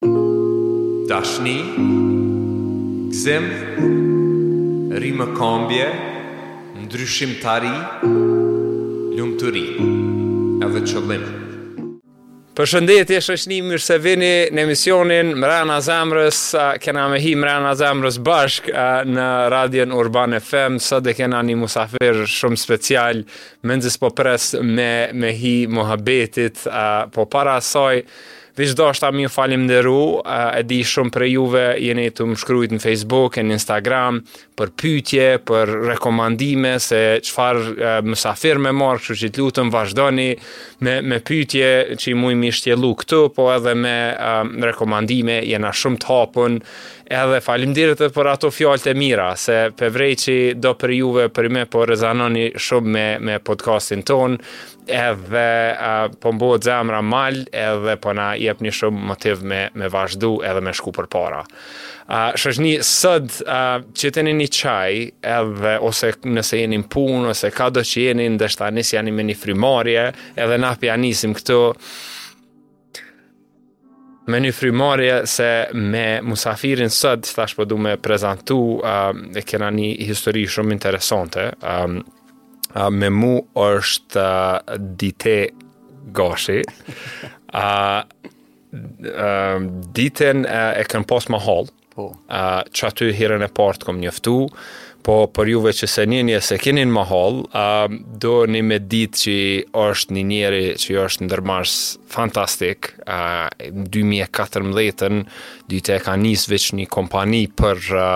Dashni, gëzim, rimëkëmbje, ndryshim, tani, lumturi, edhe qëllim. Përshëndetje shoqni mirë se vini në emisionin Mrena Zemrës, kena me hi Mrena Zemrës bashk në Radion Urban FM, sot e kena një musafir shumë special, mëzi s'po pres me, me hi muhabetit, po para asaj, Veç dashta mju falemnderu, e di shumë prej juve jeni tu më shkrujt në Facebook e në Instagram për pytje, për rekomandime se çfarë musafiri me marrë, kështu që të lutem vazhdoni me, me pytje që i mujmë me i shtjellu këtu, po edhe me um, rekomandime, jena shumë të hapun, edhe faleminderit edhe për ato fjalët e mira, se pe vrej që do prej juve përnime po rezononi shumë me, me podcastin tonë, edhe uh, po m'bohet zemra mal edhe po na jep një shumë motiv me, me vazhdu edhe me shku përpara. Uh, Shoqni, sot uh, qitni një çaj edhe ose nëse jeni në punë ose kado që jeni ndoshta nisjani me një frymëmarrje edhe na po ja nisim këtu me një frymëmarrje se me musafirin sot, që tash po du me prezantu, um, e kena një histori shumë interesante, um, uh, me mu është uh, Dite Gashi, uh, uh, Ditën uh, e kemi pas n'mahallë, Po. A, qaty herën e parë t'kom njoftu, po për juve që s'e njihni e s'e keni në mahallë, a, duhet me ditë që është një njeri që është ndërmarrës fantastik, a, 2014-ën, Dite e ka nis veç një kompani për, a,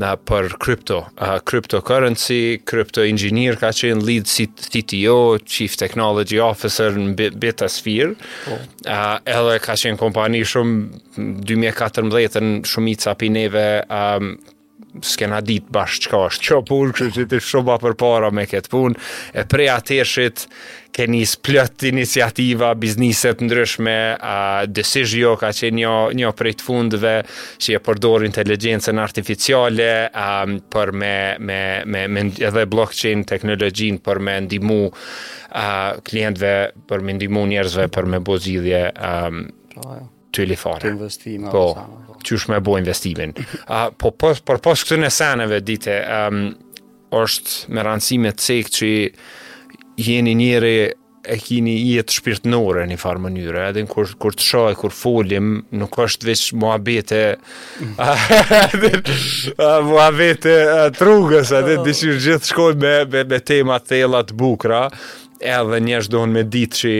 na për kripto, uh, cryptocurrency, kripto engineer ka qenë lead CTO, chief technology officer në Bitsapphire. Po. Uh, edhe ka qenë kompani shumë dy mijë e katërmbëdhjetë shumica prej neve um, s'kena ditë bash çka është kjo punë, kështu që je shumë përpara me këtë punë. E prej atëherit ke nis plot iniciativa, biznese të ndryshme, a Decisio ka qenë një një prej të fundve që e përdor inteligjencën artificiale a, për me me me, me edhe blockchain teknologjinë për me ndihmu a klientëve për me ndihmu njerëzve për me bo zgjidhje a Po ajo. Çeli fare. Te investimet. Po, po, qysh me bo investimin. A, po, po, përpos këtyne seneve, Dite, um, është me rëndësi me e cekë që jeni njeri e keni jetë shpirtnore njëfarë mënyre, edhe në kur, kur të shoh, kur folim, nuk është veç muhabete, muhabete t'rrugës, edhe disi gjithë shkojmë me, me, me tema të thella, t'bukra, edhe njerëz duhen me ditë që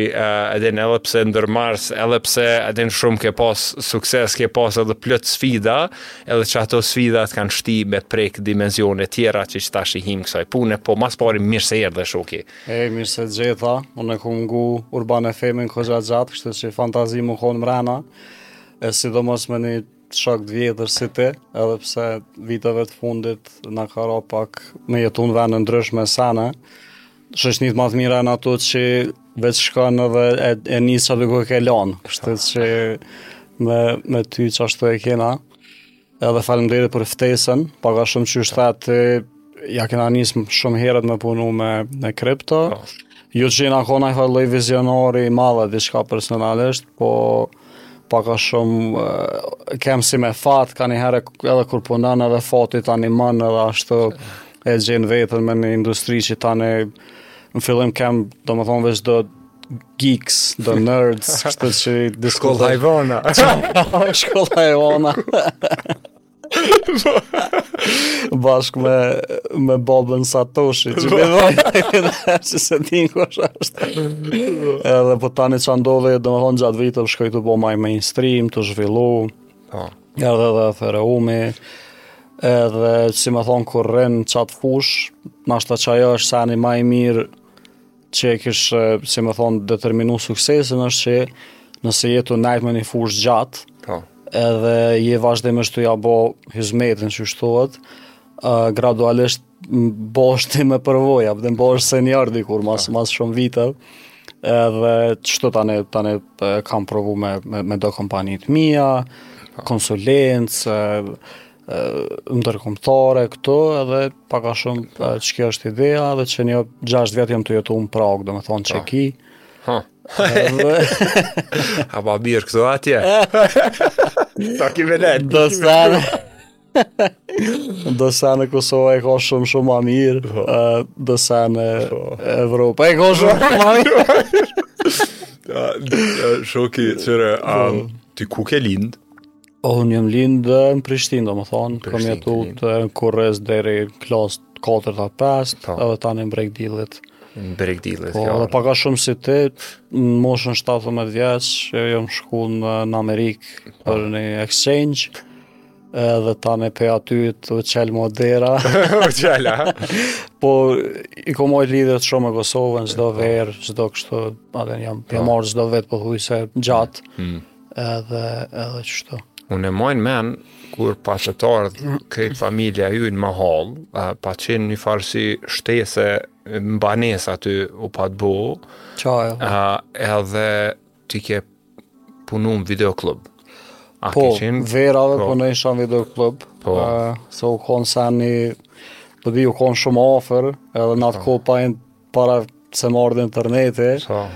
edhe edhe pse ndërmarr, edhe pse edhe në shumë ke pas sukses, ke pas edhe plot sfida, edhe që ato sfida të kanë shti me prek dimensione tjera që qeta i hijim kësaj pune, po ma s'pari mirë se erdhe shoki. E, mirë se gjeta, unë e kom ngu Urban FM-in kogja gjatë, kështu që fantazi me konë mrena, e sidomos me një shok të vjetër si ti, edhe pse viteve të fundit na ka ra pak me jetu në vene ndryshme sene, Shoqnit ma të mira janë ato që veç shkon edhe e, e nis aty ku ke lanë, kështu që me, me ty që ashtu e kena, edhe faleminderit për ftesën, pak a shumë qysh të ja kena nisë shumë herët me punu me, me kripto, po. ju që jena konë njëfar lloj vizionari i madh, diçka personalisht, po pak a shumë kem si me fat, kanjëherë edhe kur punon edhe fati t'nimon edhe ashtu, e gjen veten me një industri që tane në fillim kem, domethonë veç do geeks, do nerds, kështu që diskutoj. Shkollë hajvona. Shkollë hajvona. Bashk me, me babën Satoshi, që me vajin, që s'e din kush asht. Edhe po tani ça ndodhi, domethonë gjatë viteve, shkoi tu u bo ma mainstream, tu u zhvillu, Po. Erdh edhe Ethereumi, edhe si me thonë kur rrin n'qatë fush, nashta qajo është seni ma i mirë që e kish, si me thonë, determinu suksesin është që nëse je tu nejtë me një fush gjatë, po. edhe je vazhdimisht tu ja bo hyzmetin qysh thuhet, uh, gradualisht Bohesh ti me përvojë, dhe bohesh senior dikur mas, ah. mas shumë vite, edhe qështu tani, tani kam provu me, me, me do kompani t'mija, ah. konsulencë, ndërkombëtare këtu edhe pak a shumë po. qekjo është ideja dhe qe një 6 vjet jam tu jetu në Pragë, domethonë Çe po. ki. Ha. A ma mirë këtu atje? Ta ki me lejtë. Do së Do sene Kosova e ka shumë shumë më mirë, po. do sene po. Evropa e ka shumë më mirë. Ja, shoki, qëre, a, po. ti ku ke lind? O, unë jam lind në Prishtinë, domethonë, kam jetu te Kurrizi deri klasë 4 a 5, po. edhe tani n'Breg t'Dillit. N'Breg t'Dillit, po, ja. Dhe pak a shumë si ti, në moshën 17 vjeç, që jam shku në, në Amerikë, po. për një exchange, edhe tani pej aty t'u qel ma dera. u qel, a? po, i kom majt lidhjet shumë me Kosovën, çdo po. verë, çdo kështu, a din jam po. ardh çdo vjet pothuajse gjatë, mm. mm. edhe, edhe qështu. Unë e maj n'men, kur patët ardhë krejt familja ju në mahallë, pat qenë një farë si shtese në banesë aty u pat bo, edhe Ti ke punu në videoklub. A po, ke qenë? Verave po. punojsha n'videoklub. Po. Uh, se u konë sa një... Të di, u konë shumë afër, edhe në atë po. kohë pak para se me ardh interneti. Po.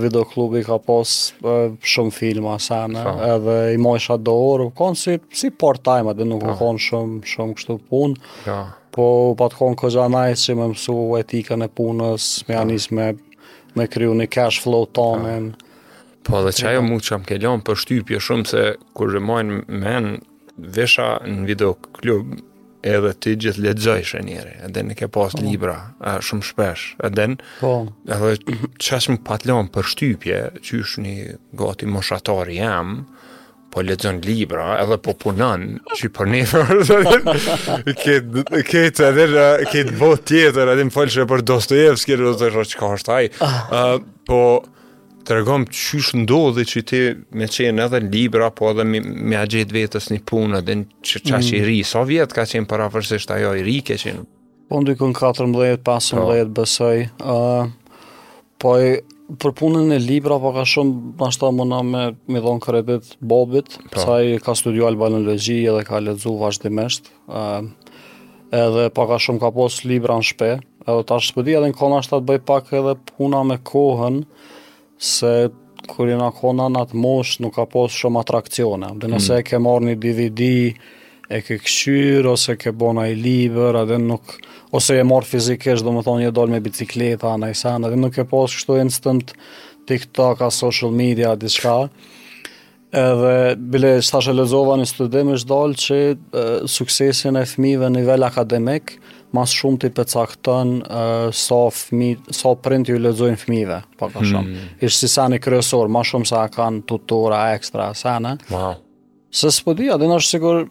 Videoklubi ka pas uh, shumë filma sene, po. edhe i majsha do orë, u konë si, si part-time, edhe nuk po. u konë shumë, shumë kështu punë. Po. Po, u pat konë goxha nice që me mësu etikën e punës, me po. ia nis me me kriju një cash flow tonin. Po edhe qajo mu çka m'ke lon përshtypje shumë se kur e maj n'men visha në video klub edhe ti gjithë lexojshe njeri, a din ke pas po. libra, a, shumë shpesh, a din, po. edhe qajo më pat lon përshtypje, qysh një gati moshatar i jem, po lexon libra edhe po punon që për ne ke ke edhe ke botë tjetër edhe më folshe për Dostojevski do të thotë çka është ai uh, ah. po tregom qysh ndodhi që ti me qenë edhe libra po edhe me, me ia gjet vetes një punë edhe qaq i mm. ri sa vjet ke qenë parafërsisht a jo i ri ke qenë Po dikun 14, 15 besoj, uh, po për punën e librave pak a shumë nashta muna me me i dhonë kredit babit, po. se ai ka studiu albanologji edhe ka lexu vazhdimisht, uh, edhe pak a shumë ka pas libra në shpi, edhe tash s'po di edhe ka nashta të bëjë pak edhe puna me kohën, Se kur jena kon në atë moshë nuk ka pas shumë atrakcione. A din ose mm. e ke marrë një DVD, e ke këqyr, ose ke bo naj libër, edhe nuk, ose je marrë fizikisht, domethonë, je dalë me bicikleta, naj sen, edhe nuk ke pas kështu instant TikTok, a social media, a diçka. Edhe bile tash e lexova një studim është dalë që e, suksesin e fëmijëve në nivel akademik ma s'shumti e përcakton e, sa fëmi, sa prindt ju lexojnë fëmijëve, pak a shumë. Hmm. Ish si seni kryesor, ma shumë se a kanë tutora ekstra sene. Wow. Se s'po di, a din është sigur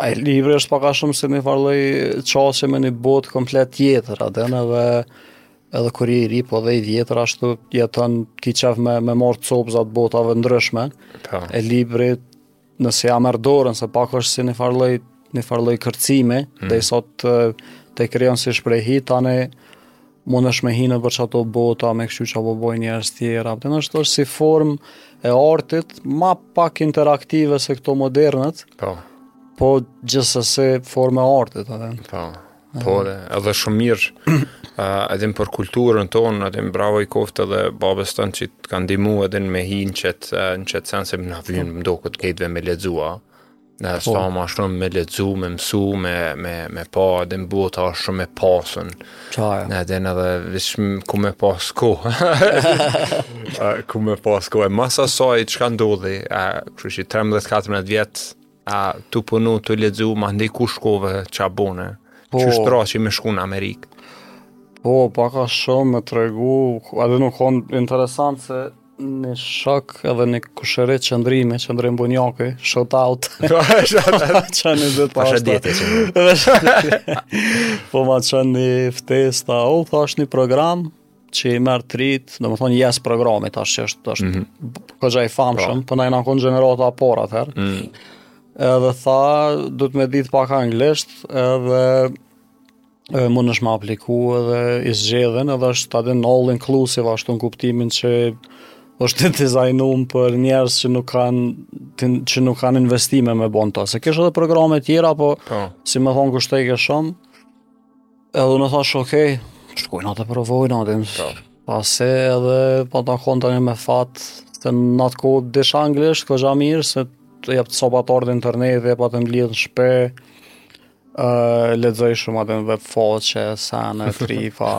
ai libri është pak a shumë si një farë lloj qasje me një botë komplet tjetër, a din edhe Edhe kur je i ri, po dhe i vjetër ashtu jetën ki qef me, me marrë copëza të botave ndryshme, po. E libri, nëse ja merr dorën, se pak është si një farloj, një farloj kërcimi, mm. dhe i sot të, të krijon si shprehi, tani mundesh me hi nëpër qato bota, me kqyr qa po bojnë njerëz tjerë. Dhe nashta është si formë e artit, ma pak interaktive se këto modernet, po, po gjithsesi formë e artit. Edhe. Po. Po dhe, edhe shumë mirë, uh, edhe për kulturën tonë, edhe më bravo i koftë edhe babës tand që të ka ndihmu edhe në me hi në qet, uh, në qet sen se më na vyn po. më doket krejtve me lexu. Në e po. sa ma shumë me lexu, me mësu, me, me, me pa, edhe më bota shumë me pasën. Qaja. Në edhe në dhe vishë ku me pas kohë. ku me pas kohë. E mas asaj çka ndodhi, uh, kështu që 13-14 vjet, A tu punu, tu lexu, mandej ku shkove, qa bone? Po. Qysh t'ra që me shku në Amerikë? Po, pak a shumë me tregu, edhe u kon interesant se një shok edhe një kushëri, Qëndrimi, Qëndrim Bunjaki, shout out. Po, qa në dhe pa është. djeti që në. Po ma çon një ftesë, o, tha është një program, që i merr t'ritë, domethonë YES programi tash që është është mm -hmm. koxha i famshëm, po na jena kon gjenerata e parë atëherë. Mm -hmm. Edhe tha, duhet me ditë pak anglisht, edhe e, mundesh me apliku edhe i zgjedhin edhe është, a din, all inclusive ashtu në kuptimin që është i dizajnum për njerëz që nuk kanë që nuk kanë investime me bon ta se kish edhe programe tjera po, po. si me thonë kështë e kështë shumë Edhe unë thash ok, shkojna e provojna atë. Po. Pasi edhe pata kon tani me fat se në atë kohë disha anglisht, koxha mirë, se të jep të sa pat ardhë interneti, patëm lidhë në shpi, uh, lexoj shumë atë në web faqe, sene, trifa,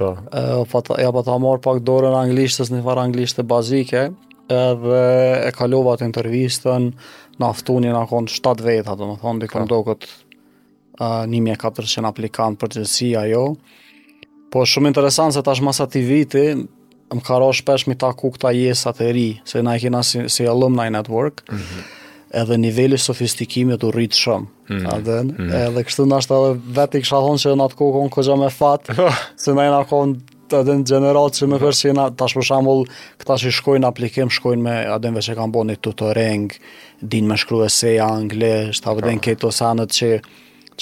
po. uh, pata, ja pata marrë pak dorën anglishtes, një farë anglishte bazike, edhe e kalova atë intervistën, na ftun, jena kon 7 veta, domethonë, dikun po. do këtë një mijë e katërqind aplikant për gjithësi ajo. Po shumë interesant se tash mas atij viti, më ka ra shpesh me i taku këta YES-at e ri, se na e kena si, si alumni network, mm -hmm. edhe niveli sofistikimit u rritë shumë. Mm -hmm. edhe, mm -hmm. edhe kështu nashta edhe vetë e kisha thonë që në atë kohë konë koxha me fatë, se na jena konë të edhe në gjeneratë që nuk është qena, tash për shambull, këta që shkojnë aplikim, shkojnë me, a din, veç e kanë bo një tutoring, din me shkru eseja, anglisht, a e din këto senet që,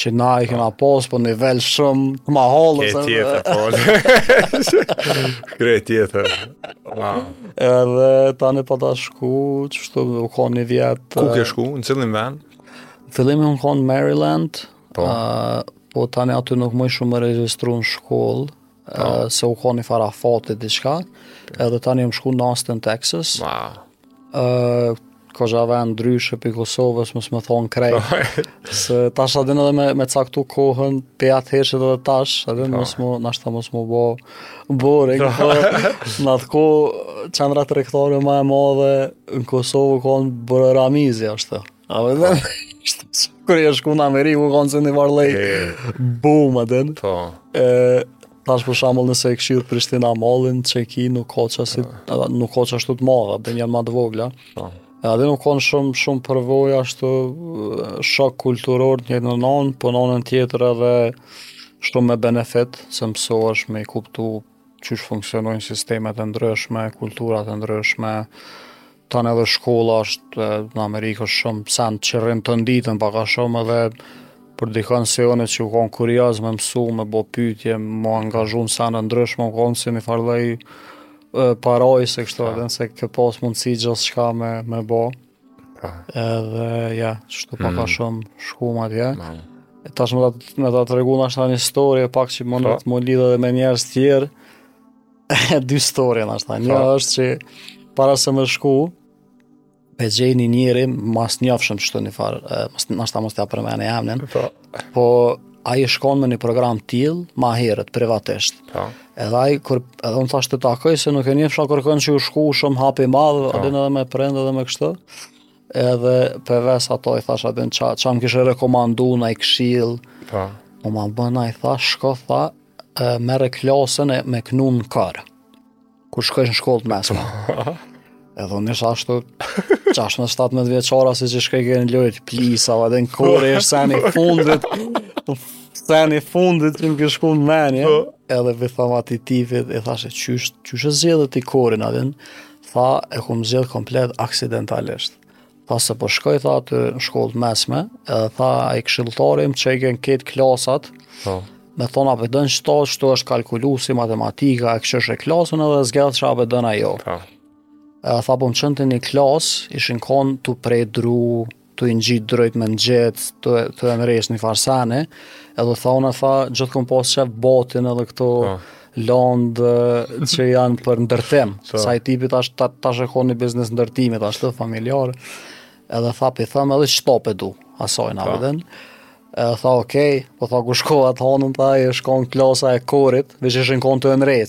që na i kena pasë, po nivel shumë, të ma hollë, se... tjetër, po, krejt tjetër, wow. Edhe tani po pata shku, qashtu, u kon një vjet... Ku ke shku, në cilin ven? Fillimi u kon në Maryland, po. Uh, po tani aty nuk mujsha me u regjistru në shkollë, Po. se u kon ni far fati diçka, edhe tani jam shku në Austin, Texas. Wow. Ë kogja vend ndryshe prej Kosovës, mos me thon krejt. Po. se tash a din edhe me me caktu kohën prej atëherë edhe tash, a din po. mos më nashta mos m'u bo boring. Po. Në atë kohë qendra tregtare ma e madhe në Kosovë u kon Boro Ramizi ashtu. A din, kur e shku në Amerikë, u konë si një far lloj, bum, a din. Po. E, tash për shembull nëse e kshyr Prishtina Mallin, që ki nuk ka që si, po. nuk ka qashtu të mdha, dhe janë ma të vogla. Po. E edhe u konë shumë, shumë përvojë ashtu shok kulturor në njonën anë, po po n'anën tjetër edhe shumë me benefit, se mësohesh me kuptu qysh funksionojnë sistemet e ndryshme, kulturat e ndryshme, tani edhe shkolla është në Amerikë është shumë sen që rrin tanë ditën pak a shumë edhe për dikon si unë që u konë kurioz me mësu, me bo pytje, m'u angazhu në sene të ndryshme, u konë si një far lloj parajse kështu a din se ke pas mundësi gjithçka me, me bo. Pra. Edhe ja, qështu pak mm. a shumë shkuam atje. Mm. E tash me ta me ta tregu nashta një storie pak që munet m'u lidh edhe me njerëz të tjerë. Dy storie nashta. Një është që para se me shku p'e gjej një njeri mas t'njofshëm qështu një far, mas nashta mos ta përmend emnin. Po. Po ai shkon me një program t'tillë, ma herët, privatisht. Pa. Po. Edhe ai, kur, edhe unë thashë ta takoj, se nuk e njifsha kërkon që u shku shumë hap i madh, po. edhe edhe me prind edhe me kështu. Edhe p'e ves ato i thashë a din, ça, ça më kishe rekomandu naj këshillë. Pa. Po. ma bon ai tha, shko tha, merre klasën e me knu në kor. Kur shkojsh në shkollë të mesme. Edhe unë isha ashtu, 16 17 vjeçar asi që shkojke në lojt, Plisa, o edhe në kor, ish sen i fundit, sen i fundit që m'ke shku në menje, po. edhe p'i tham atij tipit, i thashë, qysh, qysh e zgjedhe ti korin, a din, tha, e kum zgjedh komplet aksidentalisht, Tha se po shkoj tha aty në shkollë të mesme, edhe tha ai këshilltari im që i kanë ketë klasat. Po. Me thonë po don qeto, qeto është kalkulusi, matematika, e kështu e sheh klasën edhe zgjedh çka po don a jo. Po. Edhe tha po më çon te ni klasë, ishin kon tu pre dru, tu i ngjit drujt me ngjitës, tu tu e ndreq ni far seni, edhe tha unë tha gjithkund po shof botin edhe këto. Po. lond që janë për ndërtim. Po. Se ai tipi tash ta, tash e ka ni biznes ndërtimit, ashtu familjar. Edhe tha p'i thom edhe qeto p'e du, asoj në po. a din. E tha ok, po tha kur shkova t'honën tha, e shko në klasa e korit, veç ishin konë tu e ndreq.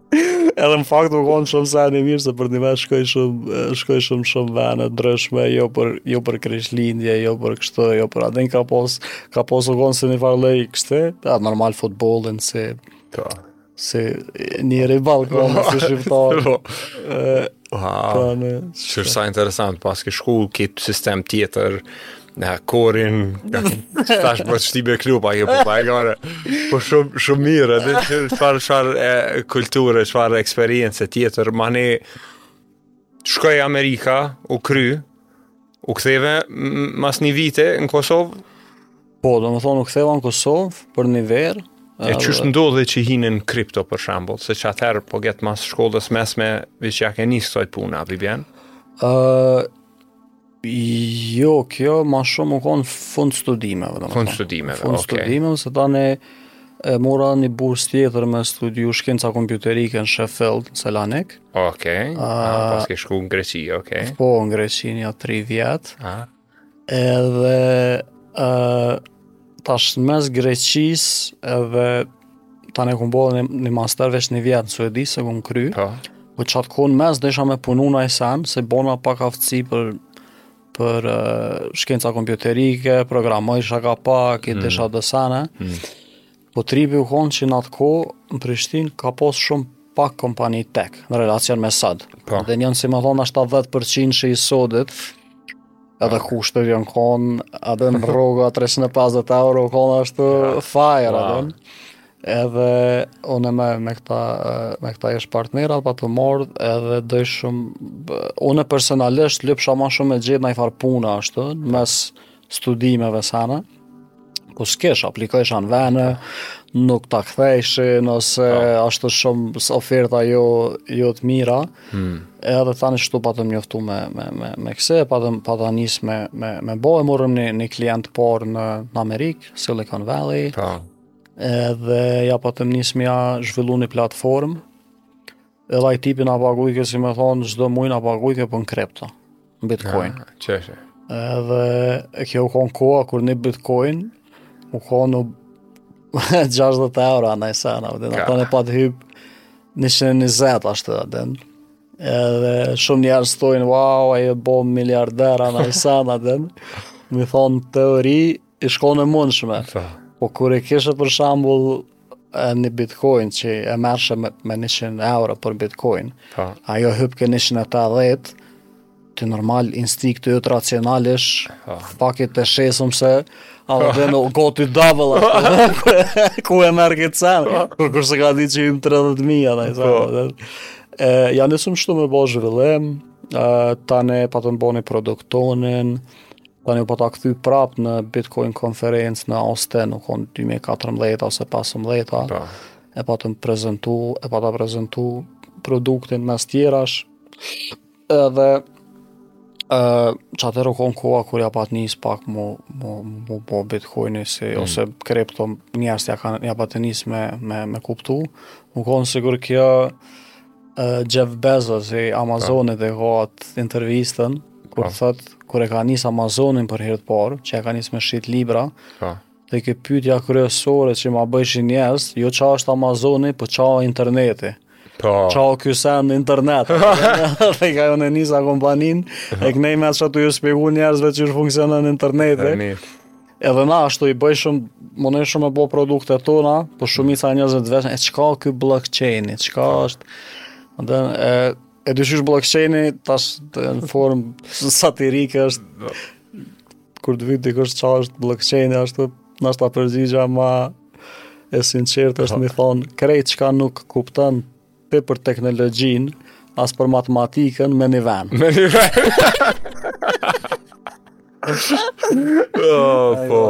Edhe në fakt u konë shumë sen i mirë se përnime shkoj shumë shkoj shumë shumë vene ndryshme, jo për jo për Krishtlindje, jo për kështu, jo për atë ka pos ka pos u konë si një farë lloj kështu, ja, normal futbollin se ta po. se një rival ka më se shiftar. Po. Ëh. Po, po, sa interesant, paske shku kit sistem tjetër Në korin, tash më shti me klub, a jo, po pa e gare, po shumë shum mirë, edhe që farë farë e, kulture, farë eksperience tjetër, ma ne, shkoj Amerika, u kry, u ktheve mas një viti në Kosovë? Po, do me thanë, u ktheva në Kosovë për një verë. E edhe... qysh ndodhi që hine në kripto për shambull, se që atëherë po garant mas shkollës mesme, veç ja ke nisë ti punën, apo bjen? Uh, Jo, kjo ma shumë u konë fund studimeve. Fund studimeve, oke. Fund studimeve, se tani e mora një bursë tjetër me studiu shkenca kompjuterike në Sheffield, në Selanik. Ok, a, paske shku në Greqi, ok. Po, në Greqi një tri vjet. Edhe, Tash në mes Greqisë edhe tani kum bo një, një master veç një vjet në Suedi, s'e kum kry. Po. Po qatë kohë në mes desha me punu në naj sen, se bona pak aftësi për për uh, shkenca kompjuterike, programojsha ka pak, i disha do sene. Mm. mm. Po tripi u konë që në atë kohë, në Prishtinë, ka pas shumë pak kompani tech në relacion me sot. Po. Dhe ajo si me thanë, ashtu 10% e sodit, Edhe kushtet janë konë, edhe ajo rroga 350 euro, u konë ashtu fire, wow. edhe. Edhe unë me, me këta, me këta ish partnera, patëm marrë, edhe do shumë, unë personalisht lypsha ma shumë me gjetë naj farë pune, ashtu, në mes studimeve sene. po s'kesh, aplikojsha në vene, nuk ta kthejshin, ose oh. Po. ashtu shumë oferta jo, jo të mira, hmm. edhe tani shtu u patëm njoftu me, me, me, me kse, patëm, patëm nis me, me, me bo, e morëm një, një klient parë në, në Amerikë, Silicon Valley, oh. edhe ja patëm nis me ja zhvillu një platformë, Edhe ai tipi na pagujke si me thanë çdo muaj na pagujke po në kripto, në bitcoin. Ah, qeshtu. Edhe e kjo u konë koha kur një bitcoin u konë 60 euro naj sen, edhe tani e pa të hyp 120 ashtu atëhere Edhe shumë njerëz thojnë, wow, ai u bo miliarder a naj sen, a me thanë teori, U kon e mundshme. Po. po kur e kishe për shambull e një bitcoin që e merrshe me, me 100 euro për bitcoin, po. ajo hypke 180, ti normal instinkti racionalisht, po. pa kit ta shesim se a dhe dhe we got it double, ku e merr këtë sen, po. kur kurrë s'e ke ditë që hyp 30.000, a dhe i Ja, nisëm ashtu me bo zhvillim, tani e patëm bo ni produkt tonin, Tani po ta kthy prap në Bitcoin konferencë në Austin, u kon 2014 ose 15. Po. E patëm prezantu, e pata prezantu produktin mes tjerash. Edhe ë uh, qatëherë u kon koha kur ja pat nis pak mu mu mu po Bitcoini si mm. ose kripto njerëz ja kanë ja pat nis me me me kuptu. U kon sikur kjo Jeff Bezos i Amazonit e ka atë intervistën kur po. thot kur e ka nis Amazonin për herë të parë, që e ka nis me shit libra. Po. Edhe ke pyetja kryesore që ma bëjshin njerëz, jo ça është Amazoni, po ça interneti. Po. Ça ky sen internet. Dhe kur unë nisa kompaninë, e knej m'met t'ju shpjegu njerëzve qysh funksionon interneti. Edhe na ashtu i bëjshëm, munojshëm me bo produktet tona, po shumica e njerëzve veç, e qka ky blockchain, e qka është, dhe e, e di qysh blockchain tash në formë satirike është, kur të vet dikush qa është blockchain ashtu, nashta përgjigja ma e sinqertë është me i thonë, krejt qka nuk kupton, Pe për teknologjinë, as për matematikën me një ven. Me një ven. oh, po.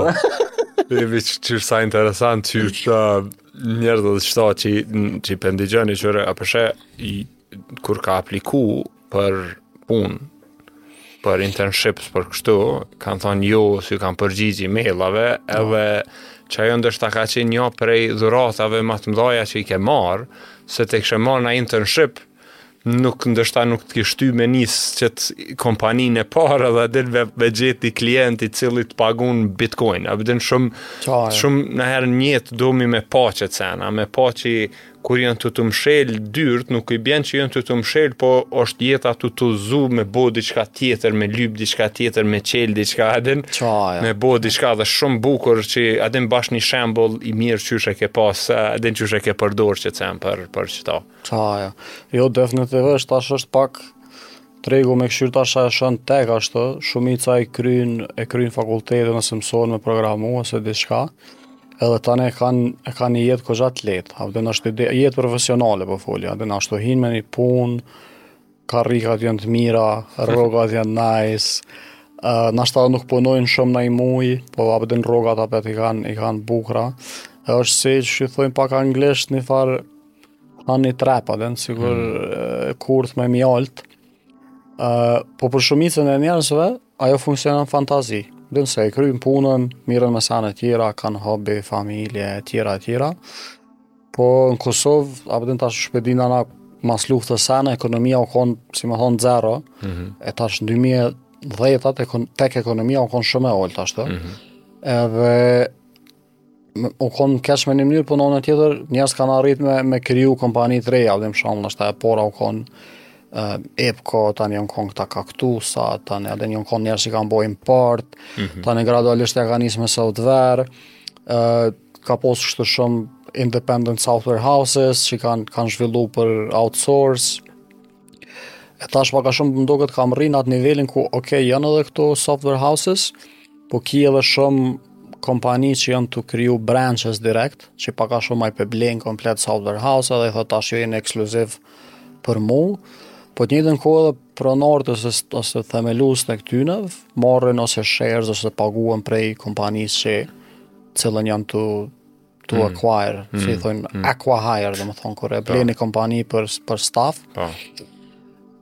Dhe vi qyre sa interesant që që njerëz dhe qëta që që e pe ndigjoni qyre a pe sheh kur ka apliku për punë, për internships, për kështu, kanë thonë jo, s'i kanë përgjigj mailave, edhe qajo ndoshta ka qenë një prej dhuratave më të mdhaja që i ke marrë, se t'kishin marrë në internship, nuk ndoshta nuk t'kish shty me nisë qët kompaninë e parë dhe dhe me, me gjet klientin i cili të pagun bitcoin. A pe din shumë, Qaje. shumë niherë n'jetë dojmë me pa qëto sene, me pa që Kur janë tu t'u mshelë dyrt, nuk i bjen që janë tu t'u mshelë, po është jeta tu të uzu me bo diçka tjetër, me lyp diçka tjetër, me qelë diçka a din, Qaja. me bo diçka dhe shumë bukur që a din bash një shembull i mirë qysh e ke pas, a din qysh e ke përdor qët sen për, për qëta. Qaja. Jo, definitiv është, tash është pak Tregu me kqyrë tash është tek ashtu, shumica e kryin, e kryin fakultetin ose mësojnë me programu ose diçka, edhe tani e kanë e kanë një jetë kogja të lehtë. A po din, jetë profesionale po foli, a din ashtu hin me një punë, karrikat janë të mira, rrogat janë nice. Uh, nashta nuk punojnë shumë najmuj, po a po din rrogat apet i kanë i kanë bukra. E është siç i thojnë pak anglisht një farë Honey trap, a din, si kur mm. kurth me mjalt. Uh, po për shumicën e njerëzve, ajo funksionon fantazi. Dhe nëse e kryjnë punën, mirren me sene tjera, kanë hobi, familje, e tjera, e tjera. Po në Kosovë, a po din tash shpejt na mas lufte sene, ekonomia u konë, si me thonë, zero. Mm -hmm. E tash në 2010-at, tek ekonomia u konë shumë e ulët ashtu. Mm -hmm. Edhe u kon keq me një mënyrë po n'anën tjetër njerëz kanë arrit me me kriju kompani të reja për shembull është e para u kon uh, Ipko tani u kon këta Cacttus-a tani edhe jon kon njerëz që kanë bojë import mm -hmm. tani gradualisht ja kanë nisur me software uh, ka pas kështu shumë independent software houses që kanë kanë zhvillu për outsource E tash pak a shumë më duket kam mrri në atë nivelin ku ok, janë edhe këto software houses, po ki edhe shumë kompani që janë tu kriju branches direkt, që pak a shumë ai po e blen komplet software house edhe i thotë tash ju jeni ekskluziv për mu, po n't'njëjtën kohë edhe pronarët ose, ose themeluesit e këtyne marrin ose shares ose paguhen prej kompanisë që t'cilën janë tu to mm. acquire, mm. si thonë mm. acqui-hire, domethonë kur e po. blen ni kompani për për staff. Po.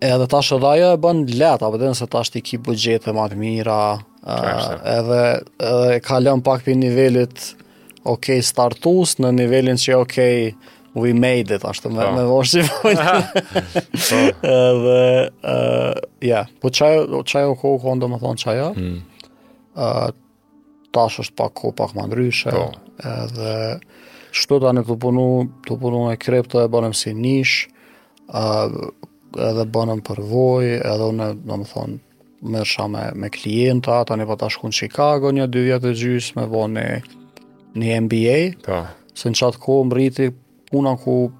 Edhe tash edhe ajo e bën lehtë, a po din se tash ti ki buxhete më të mira, uh, edhe edhe kalon pak pi nivelit ok startups në nivelin që ok we made it ashtu me po. me voshi. Edhe uh, ja, po qajo qajo u kon domethonë qajo. Ëh, mm. uh, tash është pak ko pak ma ndryshe, po. edhe shtu tani tu punu, tu punu me kripto e bënëm si nish, edhe bënëm përvoj, edhe unë, domethonë, mirrsha me, me klienta, tani pata shku në Chicago një dy vjet e gjysë me bo një, një MBA, po. se në qatë kohë mbrriti Puna ku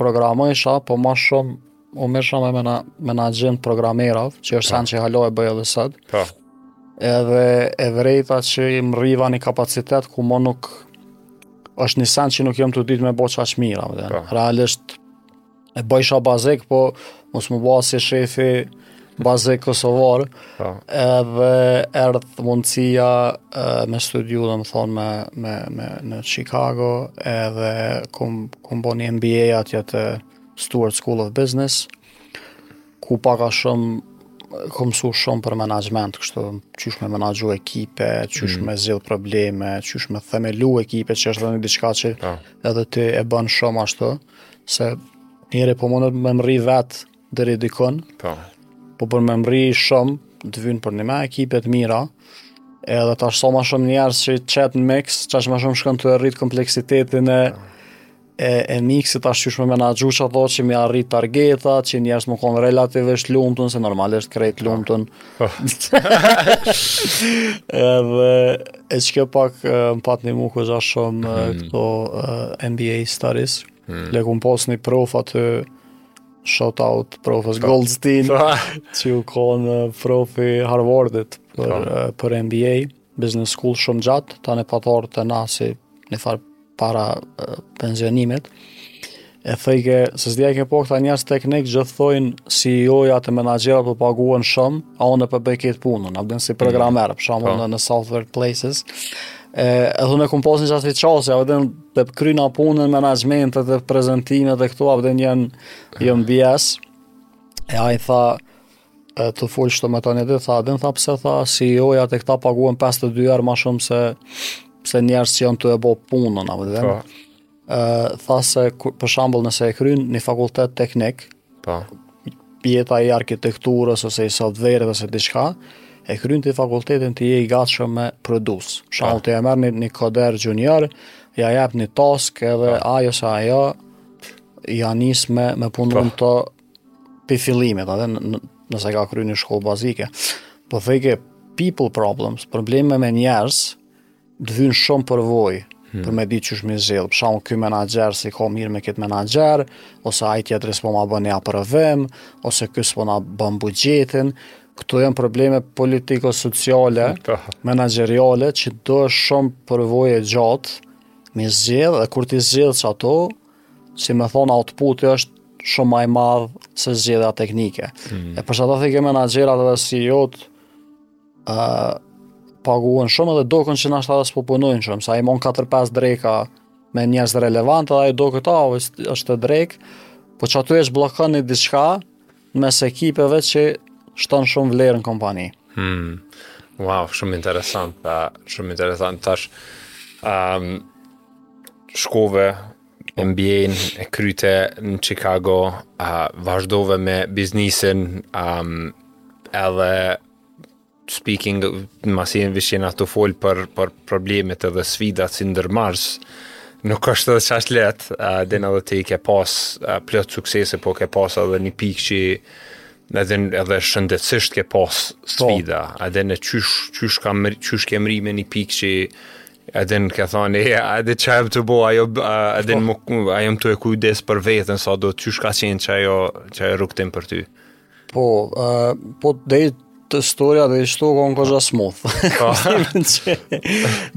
programojsha, po ma shumë u mirrsha me mena, menaxhim programerave, që është sen që hala e boj edhe sot. Po. Edhe e vërejta që mrriva në një kapacitet ku mo nuk është një sen që nuk jam tu ditë me bo qaq mirë. Po. Realisht e bajsha bazik, po mos m'u ba si shefi bazik kosovar, po. edhe erdh mundësia me studiu domethonë me, me, me, në Chicago, edhe kum, kum bo një MBA atje te Stuart School of Business, ku pak a shumë kom msu shumë për menaxhment, kështu, qysh me menaxhu ekipe, qysh mm. me zgjidh probleme, qysh me themelu ekipe, që është dhe një diçka që po. Po. edhe ti e bën shumë ashtu. Se njeri po munet me mrri vetë deri dikun, po. po për me mrri shumë, të vyn përnime ekipe të mira, edhe tash sa ma shumë njerës që i qet në mix, qaq ma shumë shkon tu u rritë kompleksiteti e, e, e mixit, tash qysh me menaxhu qato që mi arrit targeta, që njerëz me konë relativisht lumtun, se normalisht krejt lumtun, po. Po. Edhe e qekjo pak më pat ndihmu goxha shumë mm. këto MBA studies. Mm. E kum pasë një prof aty shout out profes po. Goldstein po. që u konë prof i Harvardit për, po. për MBA. Business school shumë gjatë, tani pat ardhë te na si një farë para pensionimit. E thojke, se s'di a ke pa këta njerëz teknik, gjithë thojnë CEO-ja e menaxherat po paguhen shumë, a unë po e bëj këtë punë, a e din si mm. programer, për shembull po. në, në software places. E, edhe unë e kum pasë një qasë i qasi, a e din të kryna punën, menaxhmentet dhe prezentimet dhe këto, a e din janë, janë BS. E ai tha, e të folshte me ne një ditë, tha, din tha pse tha, CEO-ja e këta paguhen 50 herë ma shumë se, se njerëz që janë tu e bo punën, a e din, po. tha se, për shembull, nëse e kryn një fakultet teknik, pa. Po. qoftë i arkitekturës, ose i softvereve, ose diçka, e kryn fakultetin ti je i gatshëm me prodhu. Po. Shembull, ti e merr një, një koder junior, ja jep një task edhe po. ai ose ajo, ja nis me, me punën të Pi fillimit, at'herë nëse ka kry një shkollë bazike, po thojke people problems, probleme me njerëz, të vyn shumë përvojë, hmm. për me ditë qysh me zgjedhë, për shembull ky menaxher s'i ka mirë me këtë menaxher, ose ai tjetri s'po ma bënë një aprovim, ose ky s'po na bënë buxhetin, këto janë probleme politiko-sociale, menaxheriale, që do shumë përvojë e gjatë, m'i zgjedhë, dhe kur ti zgjedh qato, Si me thonë, outputi është shumë ma i madh se zgjidhja teknike. Mm. E për qato thojke menaxherat dhe CEO-t, uh, paguhen shumë dhe doken që nashta edhe s'po punojnë shumë, se ai mon 4-5 dreka me njerëz relevant dhe ai doket që është drekë, po qaty e zhbllokon një diçka, mes ekipeve që shton shumë vlerë në kompani. Hmm. Wow, shumë interesant, ta, shumë interesant tash. Ehm um, shkove MBA-n e kryte në Chicago, uh, vazhdove me biznesin, um, edhe Speaking, masi veç jena tu folë për, për problemet dhe sfidat si ndërmarrës, nuk është edhe qaq lehtë, uh, dhe edhe ti ke pas uh, plot suksese, po ke pas edhe një pikë që edhe, edhe shëndetësisht ke pas po. sfida, po. edhe në qysh, qysh, kam, qysh ke mrri me një pikë që edhe ke thanë, edhe që e të bo, ajo, edhe në po. më, ajo me u kujdes për veten, sado qysh ka qenë që ajo, që ajo rrugëtim për ty. Po, uh, po deri tash storja edhe është konë koxha smooth. Po. që,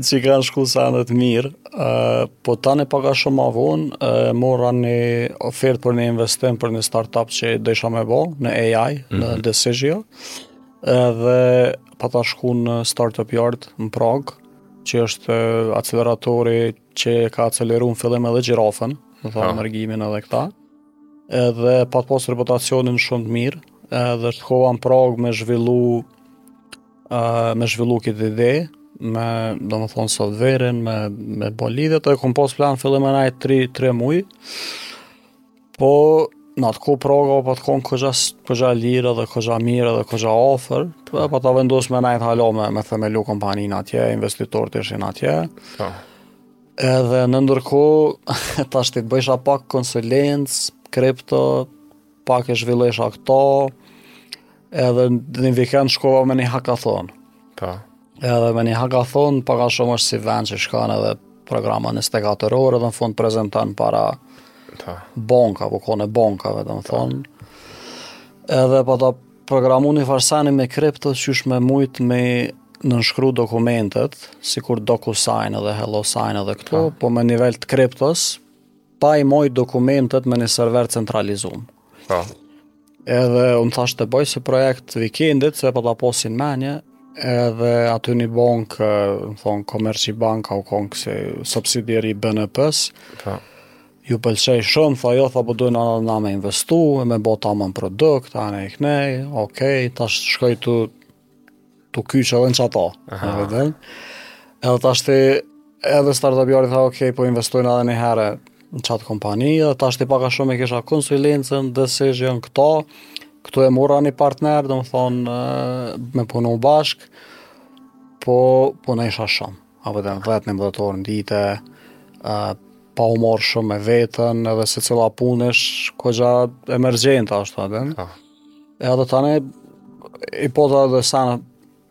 që kanë shku senet mirë. Uh, po tani pak a shumë ma vonë, uh, mora një ofertë për një investim për një startup që deshta me bo, në AI, mm -hmm. në mhm. Decision. Uh, dhe pata shku në Startup Yard në Pragë, që është uh, akseleratori Që e ka akseleru në fillim edhe Gjirafën, domethonë Mërgimin edhe këta. Edhe pat pasë reputacionin shumë të mirë, edhe shkova në Pragë me zhvillu, uh, me zhvillu këtë ide, me, domethonë, softverin, me, me bo lidhjet, e kom pasë plan fillim me nejtë 3 mujë, Po, në atë kohë Praga u pat konë koxha, koxha lirë edhe koxha mirë edhe koxha afër, po, pata vendosë me nejtë hala me, me themelu kompaninë atje, investitorët ishin atje. Po. Edhe në ndërkohë, tash i bëjsha pak konsulencë, kripto, pak e zhvillojsha këto, edhe një vikend shkova me një hakathon. Po. Edhe me një hakathon, pak a shumë është si event që shkon edhe programon 24 orë, dhe në fund prezenton para banka, u konë bankave, domethonë. Edhe pata programu njëfar seni me kripto, që është me mujtë me nënshkru dokumentet, sikur DocuSign edhe HelloSign edhe këto, po me nivel të kriptos, pa i majtë dokumentet me një server t'centralizum. Po. Edhe unë thashë ta boj si projekt vikendi, se pata pasë n'menje, edhe aty një bankë, domethonë, Komerční banka u konë si subsidiari BNP-s, po. ju pëlqej shumë, tha jo, tha po dojna na me investu, me bo tamam produkt, anej knej, okej, okay, tash shkoj të Tu u kyç edhe në qato. Aha. Edhe, edhe tashti, edhe startup jari tha, ok, po investojmë edhe një herë në qatë kompani, edhe tashti pak a shumë e kisha konsulencën, decision, këta, këtu e mora një partner, domethonë, me punu bashkë, po punojsha shumë. A po di, dymdhetë orë në ditë, pa u marrë shumë me vetën, edhe secila punë është kogja emergjente, ashtu a din. E edhe tani i pata edhe sene